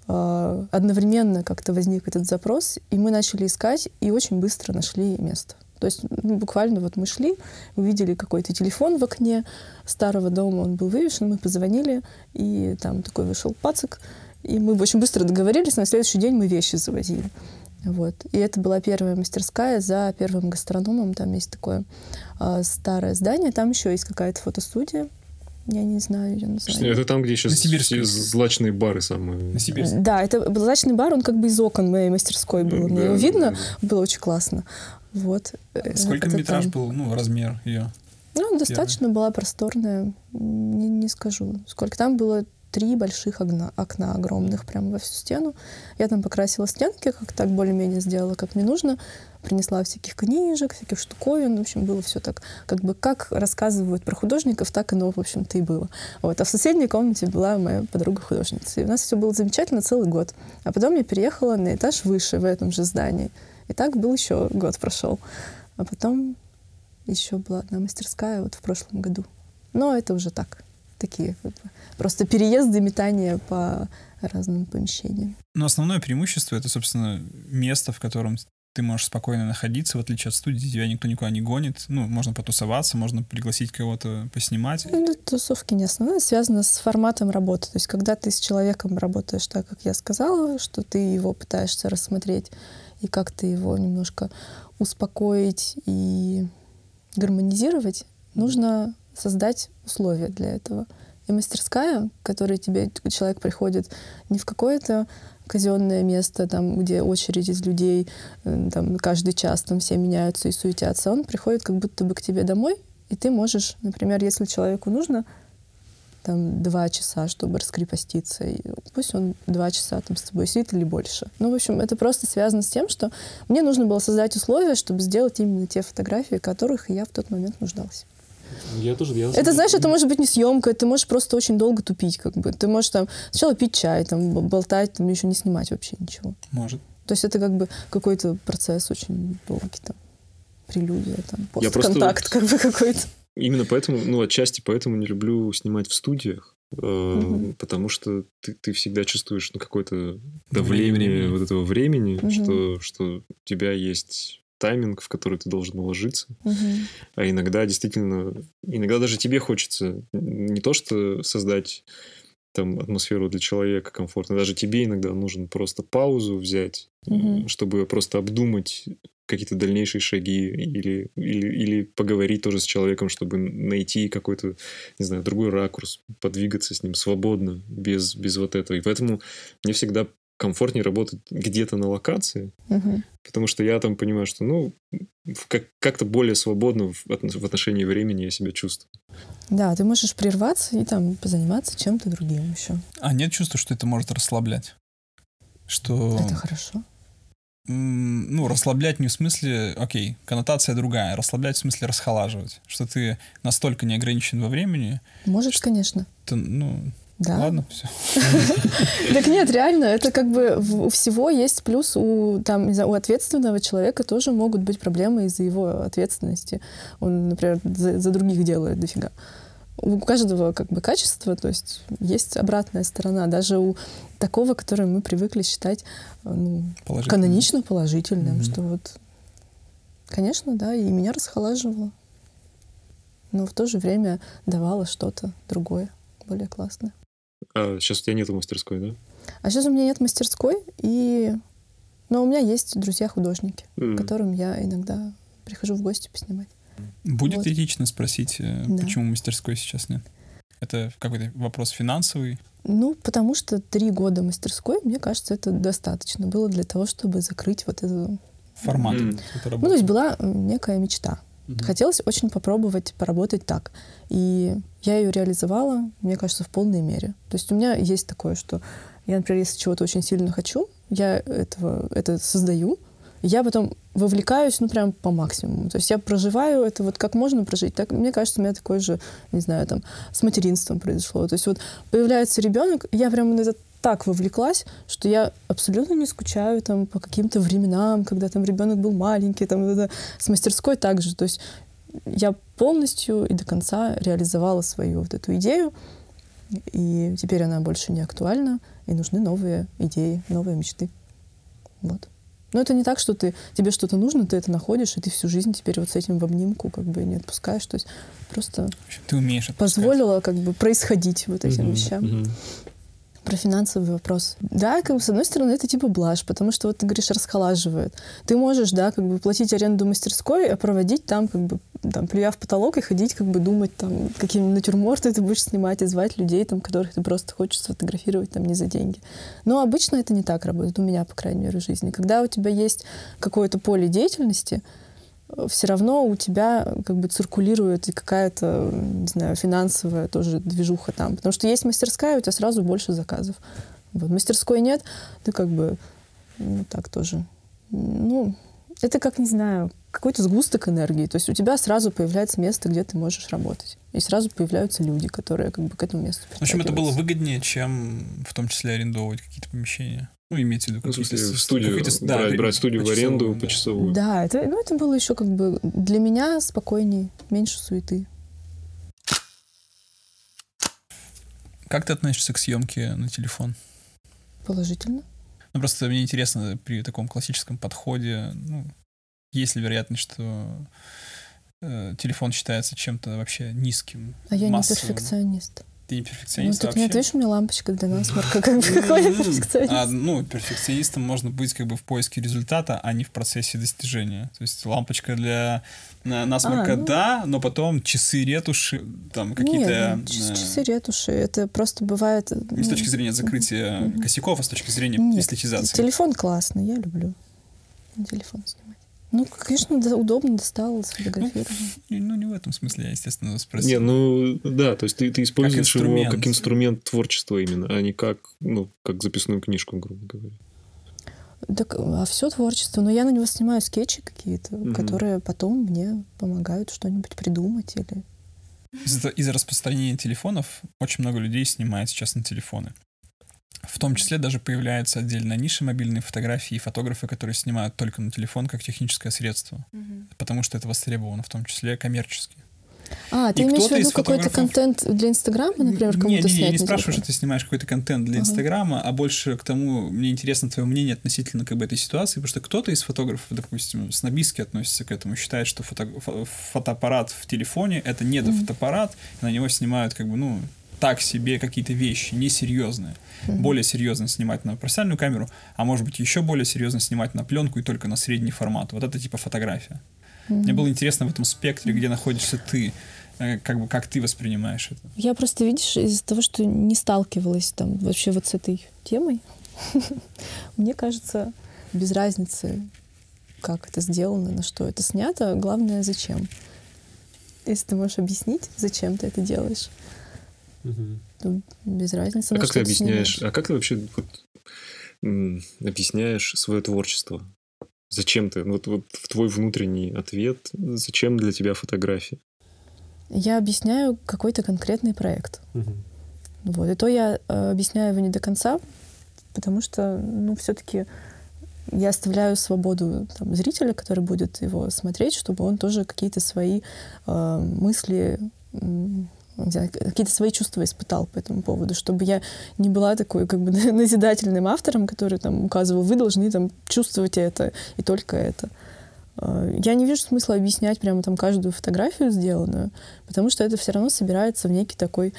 одновременно как-то возник этот запрос, и мы начали искать, и очень быстро нашли место. То есть ну, буквально вот мы шли, увидели какой-то телефон в окне старого дома, он был вывешен, мы позвонили, и там такой вышел пацик, и мы очень быстро договорились, на следующий день мы вещи завозили. Вот. И это была первая мастерская за первым гастрономом. Там есть такое а, старое здание. Там еще есть какая-то фотостудия. Я не знаю ее название. Это там, где сейчас все злачные бары самые. На Сибирске. Да, это был злачный бар, он как бы из окон моей мастерской был. Мне Да, его видно, да. было очень классно. Вот. Э, Сколько это метраж там. был, ну, размер ее? Ну, достаточно была просторная, не, не скажу. Сколько там было три больших окна, окна огромных прямо во всю стену. Я там покрасила стенки, как так более-менее сделала, как мне нужно. Принесла всяких книжек, всяких штуковин. В общем, было все так, как бы как рассказывают про художников, так оно, в общем-то, и было. Вот. А в соседней комнате была моя подруга-художница. И у нас все было замечательно целый год. А потом я переехала на этаж выше в этом же здании. И так был еще год прошел. А потом еще была одна мастерская вот в прошлом году. Но это уже так, такие как бы, просто переезды, метания по разным помещениям. Но основное преимущество это, собственно, место, в котором ты можешь спокойно находиться, в отличие от студии, тебя никто никуда не гонит. Ну, можно потусоваться, можно пригласить кого-то поснимать. Ну, тусовки не основное, связано с форматом работы. То есть, когда ты с человеком работаешь так, как я сказала, что ты его пытаешься рассмотреть и как-то его немножко успокоить и гармонизировать, нужно создать условия для этого. И мастерская, к которой тебе человек приходит не в какое-то казенное место, там, где очередь из людей, там, каждый час там все меняются и суетятся. Он приходит как будто бы к тебе домой, и ты можешь, например, если человеку нужно там два часа, чтобы раскрепоститься, и пусть он два часа там с тобой сидит или больше. Ну, в общем, это просто связано с тем, что мне нужно было создать условия, чтобы сделать именно те фотографии, которых я в тот момент нуждалась. Я тоже, я Это, знаешь, это может быть не съемка, ты можешь просто очень долго тупить, как бы. Ты можешь там сначала пить чай, там, болтать, там, еще не снимать вообще ничего. Может. То есть это как бы какой-то процесс очень долгий, там, прелюдия, там, Я просто постконтакт как бы какой-то. Именно поэтому, ну, отчасти поэтому не люблю снимать в студиях. э, Мгм. Потому что ты, ты всегда чувствуешь ну, какое-то Давление времени. вот этого времени, Мгм. что, что у тебя есть тайминг, в который ты должен уложиться. Мгм. А иногда действительно, иногда даже тебе хочется не то, что создать там атмосферу для человека комфортно, даже тебе иногда нужно просто паузу взять, м, чтобы просто обдумать какие-то дальнейшие шаги или, или, или поговорить тоже с человеком, чтобы найти какой-то, не знаю, другой ракурс, подвигаться с ним свободно, без, без вот этого. И поэтому мне всегда комфортнее работать где-то на локации, Мгм. потому что я там понимаю, что, ну, как- как-то более свободно в отно- в отношении времени я себя чувствую. Да, ты можешь прерваться и там позаниматься чем-то другим еще. А нет чувства, что это может расслаблять? Что, Это хорошо. ну, расслаблять не в смысле, окей, коннотация другая, расслаблять в смысле расхолаживать, что ты настолько не ограничен во времени, Может, конечно. то, ну, Да. ладно, все. Так нет, реально, это как бы у всего есть плюс, у, там, у ответственного человека тоже могут быть проблемы из-за его ответственности. Он, например, за, за других делает дофига. У каждого как бы качества, то есть есть обратная сторона. Даже у такого, который мы привыкли считать э, ну, Положительно. канонично положительным, Мгм. что вот, конечно, да, и меня расхолаживало. Но в то же время давало что-то другое, более классное. А сейчас у тебя нету мастерской, да? А сейчас у меня нет мастерской, и... но у меня есть друзья-художники, к которым я иногда прихожу в гости поснимать. Будет Вот. этично спросить, э, Да. почему мастерской сейчас нет? Это какой-то вопрос финансовый? Ну, потому что три года мастерской, мне кажется, это достаточно было для того, чтобы закрыть вот эту... Формат. Этой Ну, то есть была э, некая мечта. Мгм. Хотелось очень попробовать поработать так. И я ее реализовала, мне кажется, в полной мере. То есть у меня есть такое, что я, например, если чего-то очень сильно хочу, я этого, это создаю, я потом вовлекаюсь, ну, прям по максимуму. То есть я проживаю это вот как можно прожить. Так, мне кажется, у меня такое же, не знаю, там, с материнством произошло. То есть вот появляется ребенок, я прям на это так вовлеклась, что я абсолютно не скучаю там по каким-то временам, когда там ребенок был маленький, там это. с мастерской также. То есть я полностью и до конца реализовала свою вот эту идею, и теперь она больше не актуальна, и нужны новые идеи, новые мечты. Вот. Но это не так, что ты, тебе что-то нужно, ты это находишь, и ты всю жизнь теперь вот с этим в обнимку как бы не отпускаешь. То есть просто ты умеешь отпускать. позволила как бы происходить вот этим Мгм, вещам. мгм. Про финансовый вопрос. Да, как бы, с одной стороны, это типа блажь, потому что, вот ты говоришь, расхолаживает. Ты можешь, да, как бы платить аренду мастерской, а проводить там, как бы, там, плюя в потолок и ходить, как бы думать, там, какие натюрморты ты будешь снимать и звать людей, там, которых ты просто хочешь сфотографировать, там, не за деньги. Но обычно это не так работает, у меня, по крайней мере, в жизни. Когда у тебя есть какое-то поле деятельности, все равно у тебя как бы циркулирует и какая-то, не знаю, финансовая тоже движуха там. Потому что есть мастерская, у тебя сразу больше заказов. Вот. Мастерской нет, ты как бы ну, так тоже. Ну, это как, не знаю, какой-то сгусток энергии. То есть у тебя сразу появляется место, где ты можешь работать. И сразу появляются люди, которые как бы к этому месту В общем, это было выгоднее, чем в том числе арендовывать какие-то помещения. Ну, имеется в виду Ну, в смысле, с- студию, какие-то- да, брать, брать студию в аренду да. почасовую. Да, это, ну, это было еще как бы для меня спокойней, меньше суеты. Как ты относишься к съемке на телефон? Положительно. Ну, просто мне интересно, при таком классическом подходе, ну, есть ли вероятность, что э, телефон считается чем-то вообще низким? А я массовым? не перфекционист. Ты не Ну, перфекционист тут вообще? нет, видишь, у меня лампочка для насморка, как бы какой перфекционист. А, ну, перфекционистом можно быть как бы в поиске результата, а не в процессе достижения. То есть лампочка для на- насморка, А, ну. да, но потом часы ретуши, там какие-то... Нет, часы, э, часы ретуши, это просто бывает... Не с ну, точки зрения закрытия косяков, а с точки зрения Нет, эстетизации. телефон классный, я люблю телефон снимать. Ну, конечно, да, удобно достал, сфотографировал. Ну, не в этом смысле, я, естественно, спросил. Не, ну да, то есть ты, ты используешь его инструмент. как инструмент творчества именно, а не как, ну, как записную книжку, грубо говоря. Так, а все творчество. Но я на него снимаю скетчи какие-то, Мгм. которые потом мне помогают что-нибудь придумать или... Из-за, из-за распространения телефонов очень много людей снимает сейчас на телефоны. В том числе даже появляется отдельная ниша мобильной фотографии и фотографы, которые снимают только на телефон как техническое средство. Потому что это востребовано, в том числе коммерчески. А, ты И имеешь в виду какой-то фотографов- контент для Инстаграма, например, не, кому-то не, не, снять я не на спрашиваю, что ты снимаешь какой-то контент для. Инстаграма, а больше к тому, мне интересно твое мнение относительно как бы этой ситуации, потому что кто-то из фотографов, допустим, снобистски относится к этому, считает, что фото- фо- фотоаппарат в телефоне — это не фотоаппарат, и на него снимают как бы, ну, так себе какие-то вещи, несерьезные. Более серьезно снимать на профессиональную камеру, а может быть еще более серьезно снимать на пленку и только на средний формат. Вот это типа фотография. Мне было интересно в этом спектре, где находишься ты, э, как бы как ты воспринимаешь это. Я просто, видишь, из-за того, что не сталкивалась там вообще вот с этой темой, мне кажется, без разницы, как это сделано, на что это снято, главное, зачем. Если ты можешь объяснить, зачем ты это делаешь, то без разницы, А как ты объясняешь, снимаешь. а как ты вообще вот, м, объясняешь свое творчество? Зачем ты? Вот, вот в твой внутренний ответ, зачем для тебя фотография? Я объясняю какой-то конкретный проект. Вот. И то я э, объясняю его не до конца, потому что, ну, все-таки я оставляю свободу там, зрителя, который будет его смотреть, чтобы он тоже какие-то свои э, мысли, какие-то свои чувства испытал по этому поводу, чтобы я не была такой как бы назидательным автором, который там указывал, вы должны там чувствовать это и только это. Э, Я не вижу смысла объяснять прямо там каждую фотографию сделанную, потому что это все равно собирается в некий такой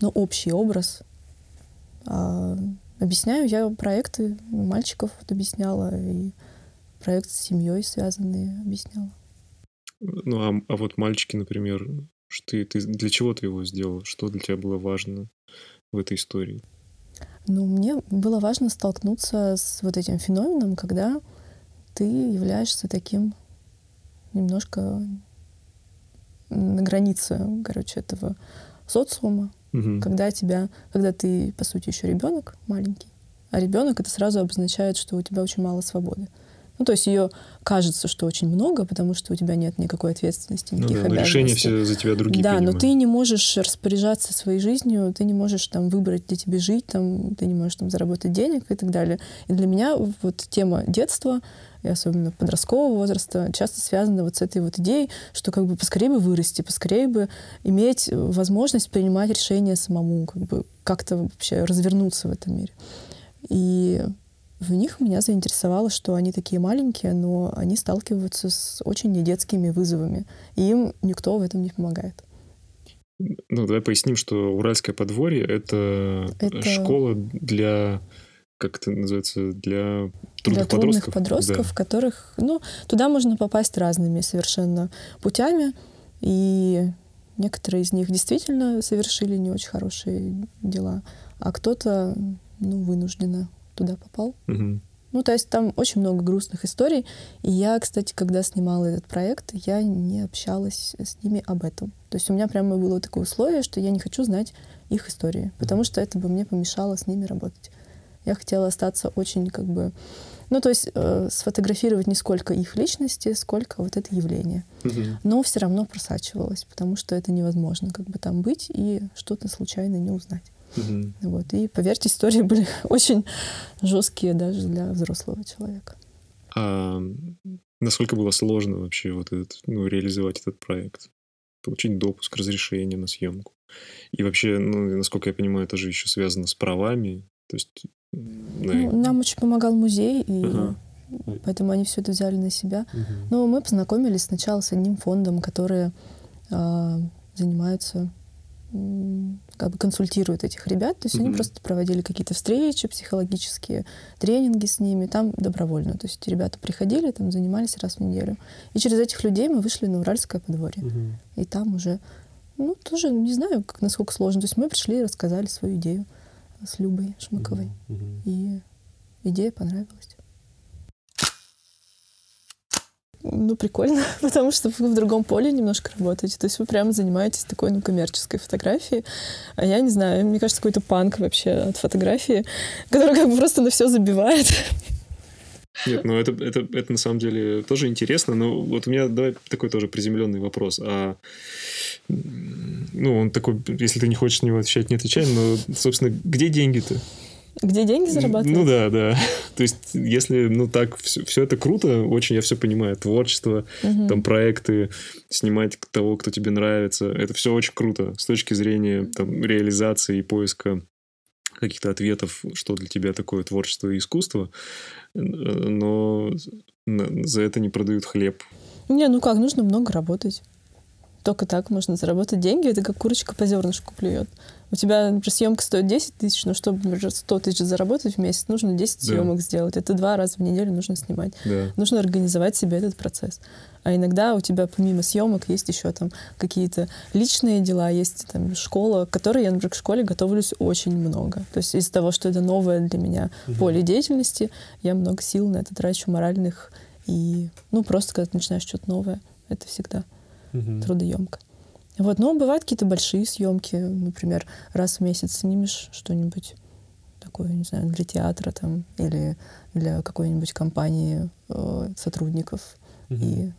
ну, общий образ. А объясняю я проекты мальчиков вот объясняла, и проект с семьей связанный объясняла. Ну, а, а вот мальчики, например, что ты, ты, для чего ты его сделал? Что для тебя было важно в этой истории? Ну, мне было важно столкнуться с вот этим феноменом, когда ты являешься таким немножко на границе, короче, этого социума, Мгм. когда тебя, когда ты, по сути, еще ребенок маленький, а ребенок это сразу обозначает, что у тебя очень мало свободы. Ну, то есть ее кажется, что очень много, потому что у тебя нет никакой ответственности, Ну никаких да, но решения обязанностей. все за тебя другие Да, но принимают. ты не можешь распоряжаться своей жизнью, ты не можешь там выбрать, где тебе жить, там, ты не можешь там заработать денег и так далее. И для меня вот тема детства, и особенно подросткового возраста, часто связана вот с этой вот идеей, что как бы поскорее бы вырасти, поскорее бы иметь возможность принимать решения самому, как бы как-то вообще развернуться в этом мире. И в них меня заинтересовало, что они такие маленькие, но они сталкиваются с очень недетскими вызовами, и им никто в этом не помогает. Ну, давай поясним, что Уральское подворье — это, Это- школа для... Как это называется? Для трудных для трудных подростков? подростков, Да. которых, ну, туда можно попасть разными совершенно путями, и некоторые из них действительно совершили не очень хорошие дела, а кто-то, ну, вынужденно туда попал. Мгм. Ну, то есть там очень много грустных историй. И я, кстати, когда снимала этот проект, я не общалась с ними об этом. То есть у меня прямо было такое условие, что я не хочу знать их истории, потому что это бы мне помешало с ними работать. Я хотела остаться очень как бы... Ну, то есть э, сфотографировать не сколько их личности, сколько вот это явление. Но все равно просачивалось, потому что это невозможно как бы там быть и что-то случайно не узнать. Мгм. Вот. И, поверьте, истории были очень жесткие даже для взрослого человека. А насколько было сложно вообще вот этот, ну, реализовать этот проект? Получить допуск, разрешение на съемку. И вообще, ну, насколько я понимаю, это же еще связано с правами. То есть... м, Ну, нам очень помогал музей, и Ага. поэтому они все это взяли на себя. Но мы познакомились сначала с одним фондом, которые а, занимаются, как бы консультируют этих ребят. То есть они Мгм. просто проводили какие-то встречи психологические, тренинги с ними, там добровольно. То есть ребята приходили, там занимались раз в неделю. И через этих людей мы вышли на Уральское подворье. И там уже, ну, тоже не знаю, как, насколько сложно. То есть мы пришли и рассказали свою идею с Любой Шмаковой. И идея понравилась. Ну, прикольно, потому что вы в другом поле немножко работаете. То есть вы прямо занимаетесь такой, ну, коммерческой фотографией. А я не знаю, мне кажется, какой-то панк вообще от фотографии, который как бы просто на все забивает. Нет, ну это, это, это на самом деле тоже интересно, но вот у меня давай такой тоже приземленный вопрос. А, ну, он такой, если ты не хочешь на него отвечать, не отвечай, но, собственно, где деньги-то? Где деньги зарабатывать? Ну да, да. То есть, если, ну так, все, все это круто, очень я все понимаю. Творчество, угу. там проекты, снимать того, кто тебе нравится. Это все очень круто с точки зрения там, реализации и поиска каких-то ответов, что для тебя такое творчество и искусство. Но за это не продают хлеб. Не, ну как, нужно много работать. Только так можно заработать деньги. Это как курочка по зернышку клюет. У тебя, например, съемка стоит 10 тысяч, но чтобы, например, 100 тысяч заработать в месяц, нужно 10 да. съемок сделать. Это два раза в неделю нужно снимать. Да. Нужно организовать себе этот процесс. А иногда у тебя помимо съемок есть еще там какие-то личные дела, есть там школа, к которой я, например, к школе готовлюсь очень много. То есть из-за того, что это новое для меня угу. поле деятельности, я много сил на это трачу, моральных и, ну, просто когда ты начинаешь что-то новое, это всегда угу. трудоемко. Вот, но бывают какие-то большие съемки, например, раз в месяц снимешь что-нибудь такое, не знаю, для театра там или для какой-нибудь компании э, сотрудников. Угу. И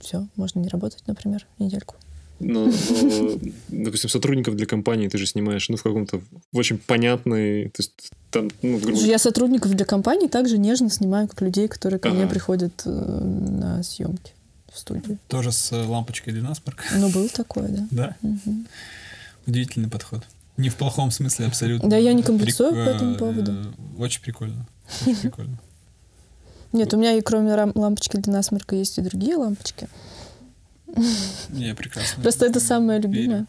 все, можно не работать, например, недельку. Но, но, допустим, сотрудников для компании ты же снимаешь, ну, в каком-то очень понятной, то есть там, ну, грубо... Я сотрудников для компании также нежно снимаю, как людей, которые ко ага. мне приходят э, на съемки в студию. Тоже с э, лампочкой для насморка? Ну, был такой, да. Да? Угу. Удивительный подход. Не в плохом смысле абсолютно. Да, я не комплексую Прик... по этому э, поводу. Очень прикольно. Очень прикольно. Нет, у меня и кроме лампочки для насморка есть и другие лампочки. Не, прекрасно. Просто это самое любимое.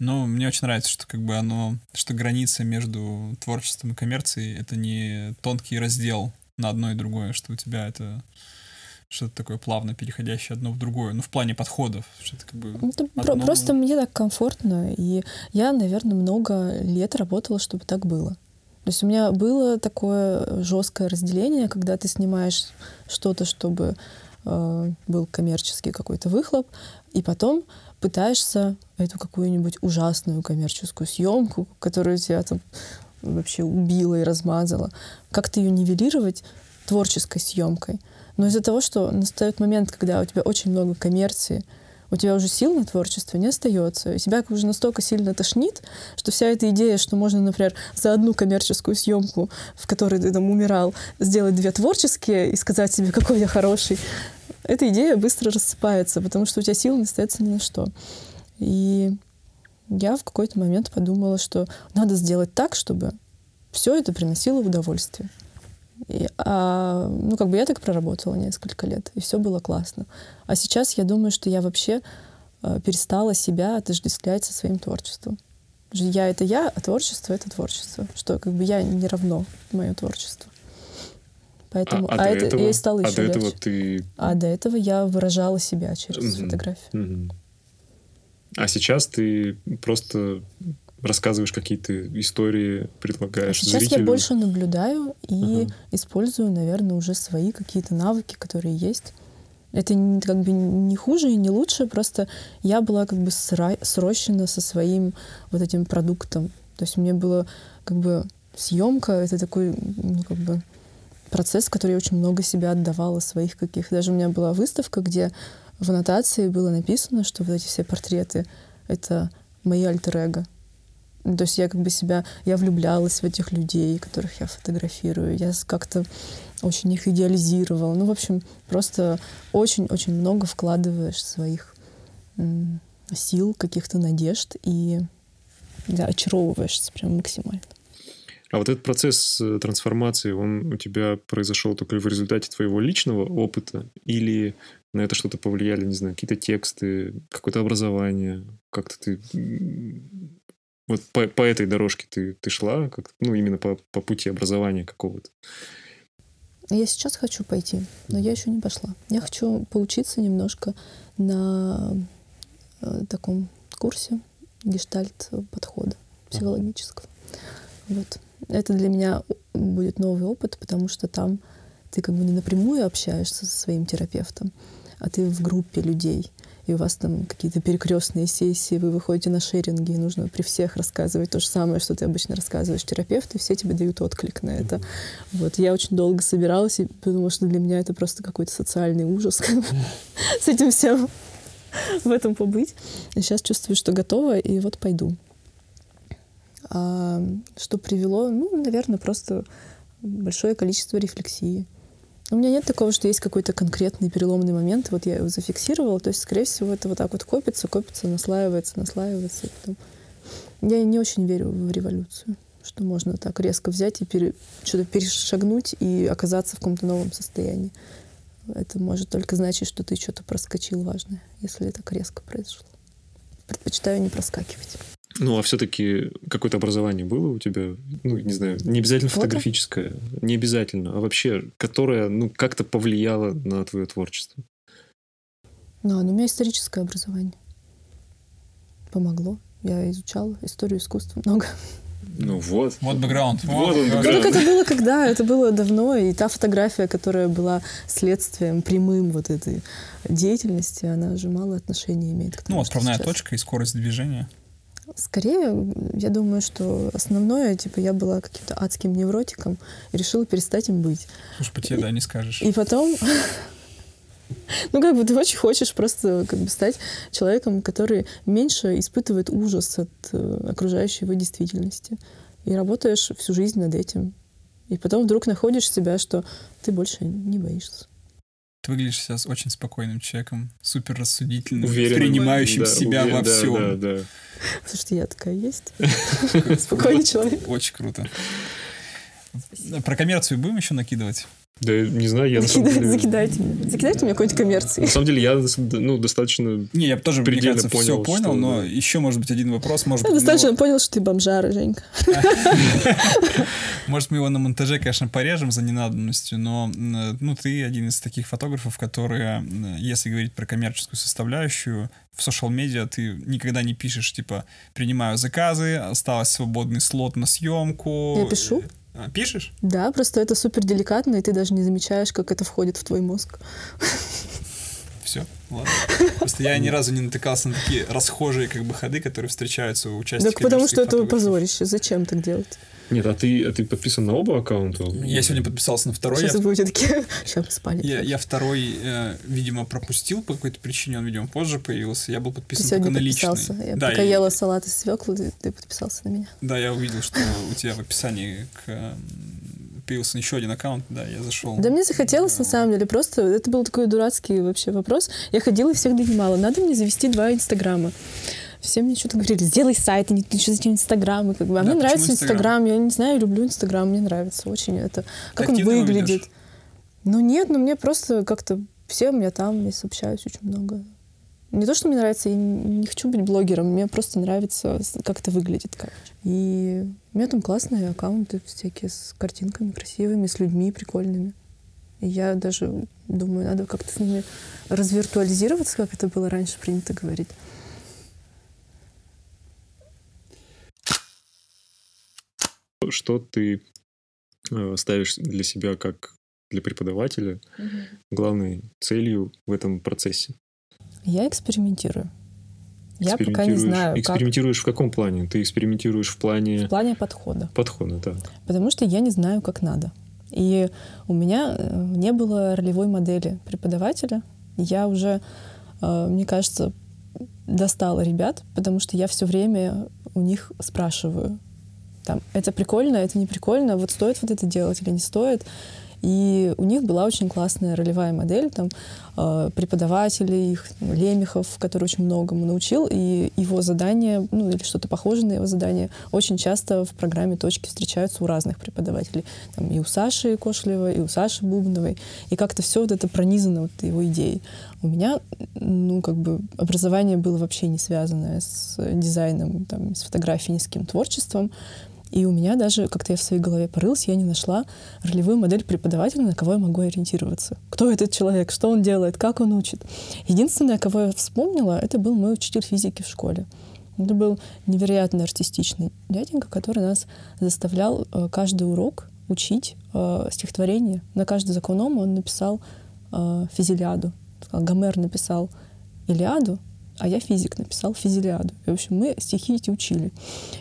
Ну, мне очень нравится, что как бы оно, что граница между творчеством и коммерцией это не тонкий раздел на одно и другое, что у тебя это что-то такое плавно переходящее одно в другое, ну, в плане подходов, что-то как бы... Это одно... Просто мне так комфортно, и я, наверное, много лет работала, чтобы так было. То есть у меня было такое жесткое разделение, когда ты снимаешь что-то, чтобы э, был коммерческий какой-то выхлоп, и потом пытаешься эту какую-нибудь ужасную коммерческую съемку, которую тебя там вообще убила и размазала, как-то ее нивелировать творческой съемкой. Но из-за того, что настает момент, когда у тебя очень много коммерции, у тебя уже сил на творчество не остается. И тебя уже настолько сильно тошнит, что вся эта идея, что можно, например, за одну коммерческую съемку, в которой ты там умирал, сделать две творческие и сказать себе, какой я хороший, эта идея быстро рассыпается, потому что у тебя сил не остается ни на что. И я в какой-то момент подумала, что надо сделать так, чтобы все это приносило удовольствие. И, а, ну, как бы я так проработала несколько лет, и все было классно. А сейчас я думаю, что я вообще а, перестала себя отождествлять со своим творчеством. Я — это я, а творчество — это творчество. Что как бы я не равно мое творчество. Поэтому, а, а, а это этого, я и стала еще А до легче. этого ты... А до этого я выражала себя через угу. фотографию. Угу. А сейчас ты просто рассказываешь какие-то истории, предлагаешь Сейчас зрителю. я больше наблюдаю и uh-huh. использую, наверное, уже свои какие-то навыки, которые есть. Это как бы не хуже и не лучше, просто я была как бы срощена со своим вот этим продуктом. То есть мне было как бы съемка, это такой, ну, как бы процесс, в который я очень много себя отдавала, своих каких. Даже у меня была выставка, где в аннотации было написано, что вот эти все портреты — это мои альтер-эго. Ну, то есть я как бы себя, я влюблялась в этих людей, которых я фотографирую. Я как-то очень их идеализировала. Ну, в общем, просто очень-очень много вкладываешь своих сил, каких-то надежд и да, очаровываешься прям максимально. А вот этот процесс э, трансформации, он у тебя произошел только в результате твоего личного опыта или на это что-то повлияли, не знаю, какие-то тексты, какое-то образование, как-то ты вот по, по этой дорожке ты, ты шла, как, ну, именно по, по пути образования какого-то? Я сейчас хочу пойти, но я еще не пошла. Я хочу поучиться немножко на э, таком курсе гештальт подхода психологического. Вот. Это для меня будет новый опыт, потому что там ты как бы не напрямую общаешься со своим терапевтом, а ты в группе людей и у вас там какие-то перекрестные сессии, вы выходите на шеринги, и нужно при всех рассказывать то же самое, что ты обычно рассказываешь терапевту, и все тебе дают отклик на это. Вот. Я очень долго собиралась, и потому что для меня это просто какой-то социальный ужас с этим всем в этом побыть. И сейчас чувствую, что готова, и вот пойду. А что привело? Ну, наверное, просто большое количество рефлексии. У меня нет такого, что есть какой-то конкретный переломный момент, вот я его зафиксировала, то есть, скорее всего, это вот так вот копится, копится, наслаивается, наслаивается. И потом... Я не очень верю в революцию, что можно так резко взять и пере... что-то перешагнуть и оказаться в каком-то новом состоянии. Это может только значить, что ты что-то проскочил важное, если так резко произошло. Предпочитаю не проскакивать. Ну, а все-таки какое-то образование было у тебя? Ну, не знаю, не обязательно Фото? фотографическое, не обязательно, а вообще, которое, ну, как-то повлияло на твое творчество? Ну, а у меня историческое образование. Помогло. Я изучала историю искусства много. Ну, вот. Вот бэкграунд. Вот он, Ну, так это было когда? Это было давно, и та фотография, которая была следствием прямым вот этой деятельности, она же мало отношения имеет к тому, Ну, отправная сейчас. точка и скорость движения. Скорее, я думаю, что основное, типа, я была каким-то адским невротиком и решила перестать им быть. Слушай, по тебе, да, не скажешь. И потом, ну, как бы ты очень хочешь просто как бы стать человеком, который меньше испытывает ужас от э, окружающей его действительности. И работаешь всю жизнь над этим. И потом вдруг находишь себя, что ты больше не боишься. Ты выглядишь сейчас очень спокойным человеком, супер рассудительным, Уверенным, принимающим да, себя уверен- во да, всем. Да, да. Слушайте, я такая есть. Спокойный человек. Очень круто. Про коммерцию будем еще накидывать? Да, не знаю, я на самом Закидай- деле... Закидайте. Закидайте мне какой-нибудь коммерции. На самом деле, я ну, достаточно... Не, я тоже, мне Предельно кажется, все понял, понял, что, но да. еще, может быть, один вопрос. Может Я быть, мы достаточно его- понял, что ты бомжара, Женька. Может, мы его на монтаже, конечно, порежем за ненадобностью, но ну, ты один из таких фотографов, которые, если говорить про коммерческую составляющую, в социал-медиа ты никогда не пишешь, типа, принимаю заказы, осталось свободный слот на съемку. Я пишу. А, Пишешь? Да, просто это супер деликатно, и ты даже не замечаешь, как это входит в твой мозг. Все, ладно. Просто я ни разу не натыкался на такие расхожие как бы ходы, которые встречаются у участников. Так потому что это позорище. Зачем так делать? Нет, а ты, а ты подписан на оба аккаунта? Я сегодня подписался на второй. Сейчас я будете такие, сейчас спали. Я, я второй, э, видимо, пропустил по какой-то причине, он, видимо, позже появился. Я был Ты подписан сегодня только на личный. подписался. Я да, пока и- ела салат из свеклы, ты, ты подписался на меня. да, я увидел, что у тебя в описании к, м, появился еще один аккаунт, да, я зашел. Да мне захотелось, на самом деле, просто это был такой дурацкий вообще вопрос. Я ходила и всех донимала. Надо мне завести два инстаграма. Все мне что-то говорили, сделай сайт, не ты что за эти инстаграмы, как бы. А Да, мне нравится Инстаграм? инстаграм, я не знаю, люблю инстаграм, мне нравится очень это. Как он выглядит. ведешь? Ну нет, ну мне просто как-то все у меня там, я сообщаюсь очень много. Не то, что мне нравится, я не хочу быть блогером, мне просто нравится, как это выглядит, короче. И у меня там классные аккаунты всякие с картинками красивыми, с людьми прикольными. И я даже думаю, надо как-то с ними развиртуализироваться, как это было раньше принято говорить. Что ты э, ставишь для себя как для преподавателя главной целью в этом процессе? Я экспериментирую. Я пока не Экспериментируешь- знаю, как Экспериментируешь в каком плане? Ты экспериментируешь в плане в плане подхода. подхода, да. потому что я не знаю, как надо. И у меня э, не было ролевой модели преподавателя. Я уже, э, мне кажется, достала ребят, потому что я все время у них спрашиваю, там, это прикольно, это не прикольно, вот стоит вот это делать или не стоит. И у них была очень классная ролевая модель, там, э, преподаватели их, ну, Лемехов, который очень многому научил, и его задания, ну, или что-то похожее на его задание, очень часто в программе «Точки» встречаются у разных преподавателей. Там и у Саши Кошлева, и у Саши Бубновой. И как-то все вот это пронизано вот его идеей. У меня, ну, как бы образование было вообще не связанное с дизайном, там, с фотографией, ни с каким творчеством. И у меня даже, как-то я в своей голове порылась, я не нашла ролевую модель преподавателя, на кого я могу ориентироваться. Кто этот человек, что он делает, как он учит. Единственное, кого я вспомнила, это был мой учитель физики в школе. Это был невероятно артистичный дяденька, который нас заставлял э, каждый урок учить э, стихотворение. На каждый законом он написал э, физилиаду. Гомер написал Илиаду, а я физик, написал физилиаду. И, в общем, мы стихи эти учили.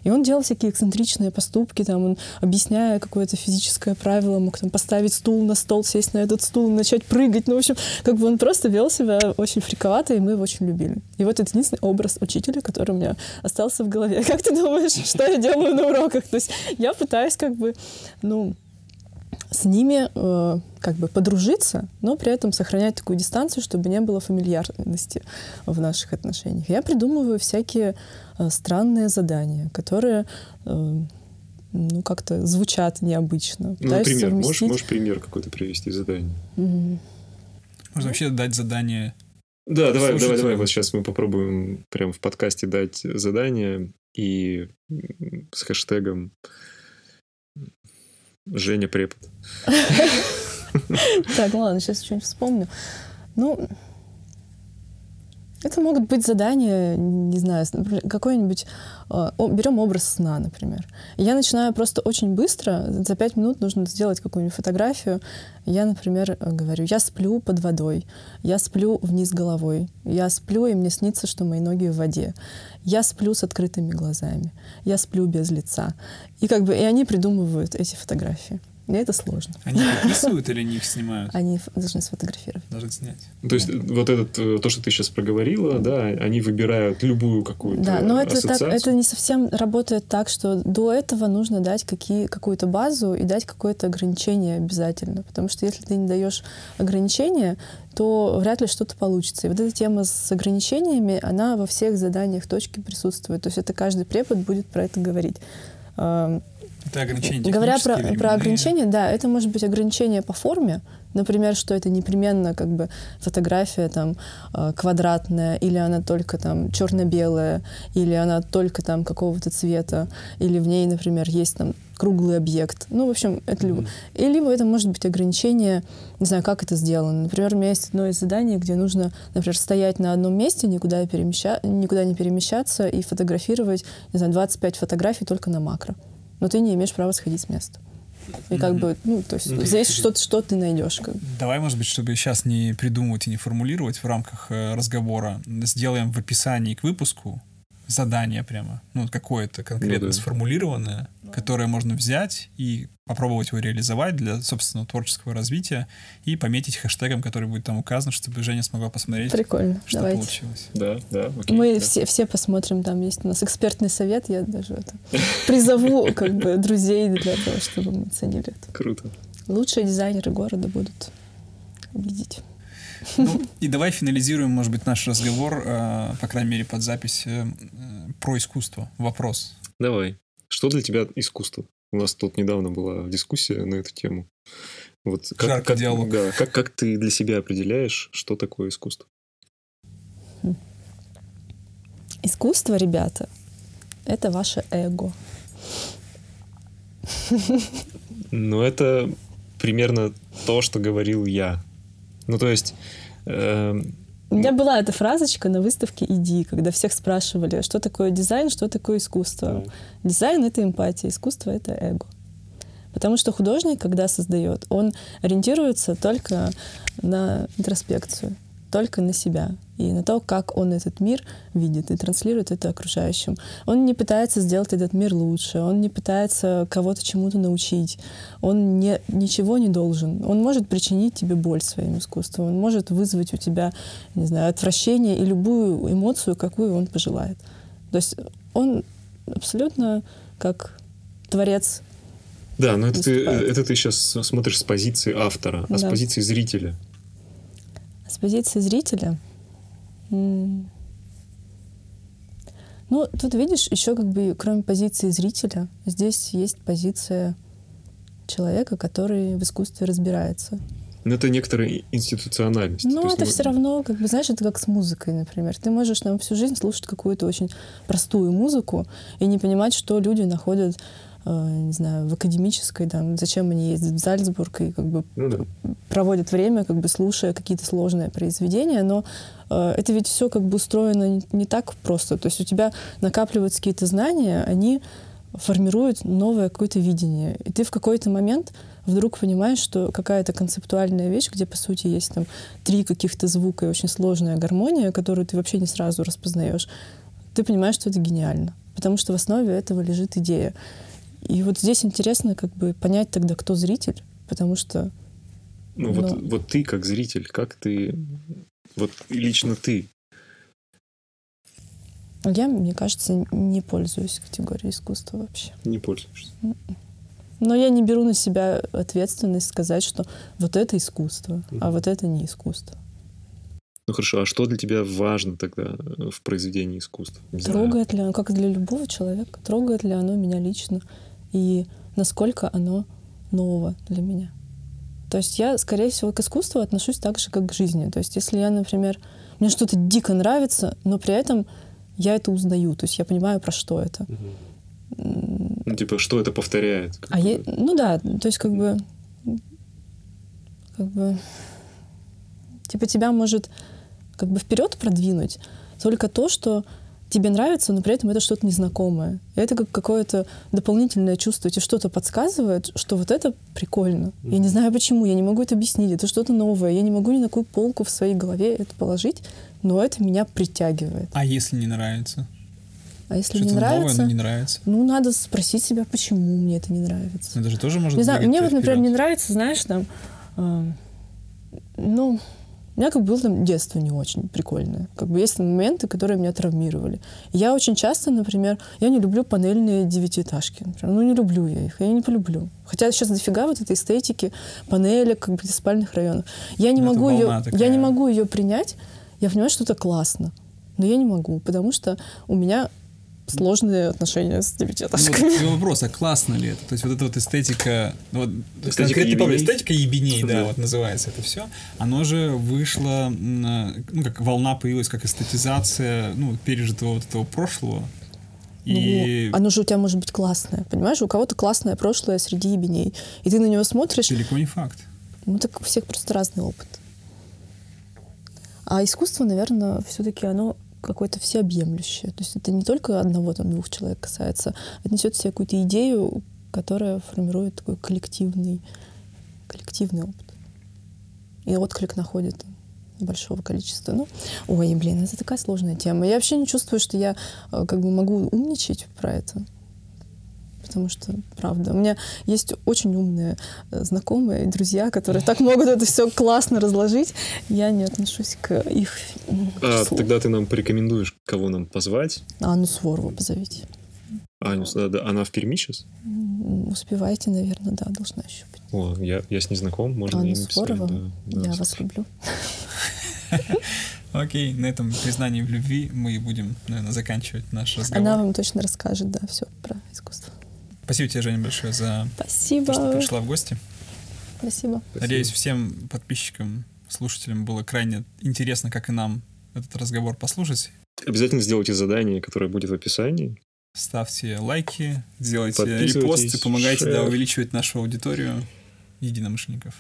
И он делал всякие эксцентричные поступки, там, он, объясняя какое-то физическое правило, мог там поставить стул на стол, сесть на этот стул, начать прыгать. Ну, в общем, как бы он просто вел себя очень фриковато, и мы его очень любили. И вот это единственный образ учителя, который у меня остался в голове. Как ты думаешь, что я делаю на уроках? То есть я пытаюсь как бы, ну, с ними э, как бы подружиться, но при этом сохранять такую дистанцию, чтобы не было фамильярности в наших отношениях. Я придумываю всякие э, странные задания, которые э, ну, как-то звучат необычно. Ну, например, совместить... можешь, можешь пример какой-то привести задание? Mm-hmm. Можно вообще дать задание да, давай, давай, давай. Вот сейчас мы попробуем прямо в подкасте дать задание и с хэштегом Женя препод. Так, ладно, сейчас что-нибудь вспомню. Ну, это могут быть задания, не знаю, какой-нибудь... Э, берем образ сна, например. Я начинаю просто очень быстро, за пять минут нужно сделать какую-нибудь фотографию. Я, например, говорю, я сплю под водой, я сплю вниз головой, я сплю, и мне снится, что мои ноги в воде. Я сплю с открытыми глазами, я сплю без лица. И как бы и они придумывают эти фотографии. Мне это сложно. Они записывают или они их снимают? Они должны сфотографировать. Должны снять. То есть вот этот, э, то, что ты сейчас проговорила, да, они выбирают любую какую-то Да, но это, так, это не совсем работает так, что до этого нужно дать какие, какую-то базу и дать какое-то ограничение обязательно. Потому что если ты не даешь ограничения, то вряд ли что-то получится. И вот эта тема с ограничениями, она во всех заданиях точки присутствует. То есть это каждый препод будет про это говорить. Это ограничение Говоря про, про ограничения, да, это может быть ограничение по форме, например, что это непременно как бы фотография там э, квадратная, или она только там черно-белая, или она только там какого-то цвета, или в ней, например, есть там круглый объект. Ну, в общем, это mm-hmm. либо. И либо это может быть ограничение, не знаю, как это сделано. Например, у меня есть одно из заданий, где нужно, например, стоять на одном месте, никуда, перемеща... никуда не перемещаться и фотографировать, не знаю, 25 фотографий только на макро но ты не имеешь права сходить с места. И как бы, ну, то есть здесь что-то, что ты найдешь. Как Давай, может быть, чтобы сейчас не придумывать и не формулировать в рамках э, разговора, сделаем в описании к выпуску задание прямо, ну, какое-то конкретно ну, да. сформулированное, которое можно взять и попробовать его реализовать для собственного творческого развития и пометить хэштегом, который будет там указан, чтобы Женя смогла посмотреть, Прикольно. что Давайте. получилось. Да, да, окей. Мы да. все, все посмотрим, там есть у нас экспертный совет, я даже это призову как бы друзей для того, чтобы мы оценили это. Круто. Лучшие дизайнеры города будут победить. Ну, и давай финализируем, может быть, наш разговор, э, по крайней мере, под запись э, про искусство. Вопрос. Давай. Что для тебя искусство? У нас тут недавно была дискуссия на эту тему. Вот как, Жаркий как, диалог. Да, как, как ты для себя определяешь, что такое искусство? Искусство, ребята, это ваше эго. Ну, это примерно то, что говорил я. Ну, то есть... Э, у меня была эта фразочка на выставке «Иди», когда всех спрашивали, что такое дизайн, что такое искусство. Да. Дизайн — это эмпатия, искусство — это эго. Потому что художник, когда создает, он ориентируется только на интроспекцию только на себя и на то, как он этот мир видит и транслирует это окружающим. Он не пытается сделать этот мир лучше, он не пытается кого-то чему-то научить, он не, ничего не должен. Он может причинить тебе боль своим искусством, он может вызвать у тебя, не знаю, отвращение и любую эмоцию, какую он пожелает. То есть он абсолютно как творец да, но это ты, это ты сейчас смотришь с позиции автора, а да. с позиции зрителя. С позиции зрителя... Ну, тут видишь, еще как бы кроме позиции зрителя, здесь есть позиция человека, который в искусстве разбирается. Но это некоторая институциональность. Ну, это мы... все равно, как бы, знаешь, это как с музыкой, например. Ты можешь там всю жизнь слушать какую-то очень простую музыку и не понимать, что люди находят не знаю, в академической, там, зачем они ездят в Зальцбург и как бы ну, да. проводят время, как бы слушая какие-то сложные произведения, но э, это ведь все как бы устроено не, не так просто. То есть у тебя накапливаются какие-то знания, они формируют новое какое-то видение. И ты в какой-то момент вдруг понимаешь, что какая-то концептуальная вещь, где, по сути, есть там три каких-то звука и очень сложная гармония, которую ты вообще не сразу распознаешь, ты понимаешь, что это гениально. Потому что в основе этого лежит идея. И вот здесь интересно как бы понять тогда, кто зритель, потому что... Ну, ну вот, вот ты как зритель, как ты... Вот лично ты. Я, мне кажется, не пользуюсь категорией искусства вообще. Не пользуешься? Но я не беру на себя ответственность сказать, что вот это искусство, mm-hmm. а вот это не искусство. Ну хорошо, а что для тебя важно тогда э, в произведении искусства? Не трогает знаю. ли оно, как для любого человека, трогает ли оно меня лично и насколько оно ново для меня. То есть я, скорее всего, к искусству отношусь так же, как к жизни. То есть если я, например, мне что-то дико нравится, но при этом я это узнаю, то есть я понимаю, про что это. Ну, типа, что это повторяет? А я, ну да, то есть как бы, как бы, типа тебя может как бы вперед продвинуть только то, что тебе нравится, но при этом это что-то незнакомое. И это как какое-то дополнительное чувство. Тебе что-то подсказывает, что вот это прикольно. Mm-hmm. Я не знаю почему, я не могу это объяснить. Это что-то новое. Я не могу ни на какую полку в своей голове это положить, но это меня притягивает. А если не нравится? А если не нравится, новое, но не нравится? Ну, надо спросить себя, почему мне это не нравится. Это же тоже может Не знаю, мне вот, например, вперед. не нравится, знаешь, там, э, ну, у меня как было там детство не очень прикольное. Как бы есть моменты, которые меня травмировали. Я очень часто, например, я не люблю панельные девятиэтажки. Например. Ну, не люблю я их, я не полюблю. Хотя сейчас дофига вот этой эстетики панелек, как бы спальных районов. Я не, могу ее, я не могу ее принять. Я понимаю, что это классно. Но я не могу, потому что у меня сложные отношения с девятиэтажками. Ну, вот вопрос, а классно ли это? То есть вот эта вот эстетика, ну вот, эстетика ебеней, эстетика ебеней да, да, вот называется это все, оно же вышло, ну как волна появилась, как эстетизация, ну, пережитого вот этого прошлого. И... Ну, оно же у тебя может быть классное, понимаешь? У кого-то классное прошлое среди ебеней. И ты на него смотришь... Далеко не факт. Ну, так у всех просто разный опыт. А искусство, наверное, все-таки оно какое-то всеобъемлющее. То есть это не только одного, там, двух человек касается, это несет в себе какую-то идею, которая формирует такой коллективный, коллективный опыт. И отклик находит большого количества. Ну, ой, блин, это такая сложная тема. Я вообще не чувствую, что я э, как бы могу умничать про это потому что, правда, у меня есть очень умные э, знакомые и друзья, которые так могут это все классно разложить. Я не отношусь к их А тогда ты нам порекомендуешь, кого нам позвать? Анну Сворову позовите. Аню, да, да, она в Перми сейчас? Успеваете, наверное, да, должна еще быть. О, я, я с ней знаком, можно Анна ей написать. Сворова, да, да, я вас люблю. Окей, на этом признании в любви мы будем, наверное, заканчивать наш разговор. Она вам точно расскажет, да, все про искусство. Спасибо тебе, Женя, большое за Спасибо. то, что пришла в гости. Спасибо. Надеюсь, всем подписчикам, слушателям было крайне интересно, как и нам, этот разговор послушать. Обязательно сделайте задание, которое будет в описании. Ставьте лайки, сделайте репосты, помогайте да, увеличивать нашу аудиторию единомышленников.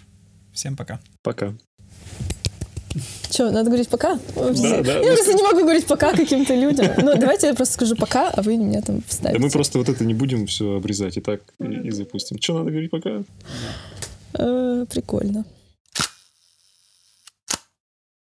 Всем пока. Пока. Что, надо говорить пока? Да, да. Я просто не могу говорить пока каким-то людям. Ну, давайте я просто скажу пока, а вы меня там вставите. Да мы просто вот это не будем все обрезать и так и, и запустим. Что, надо говорить пока? Э, прикольно.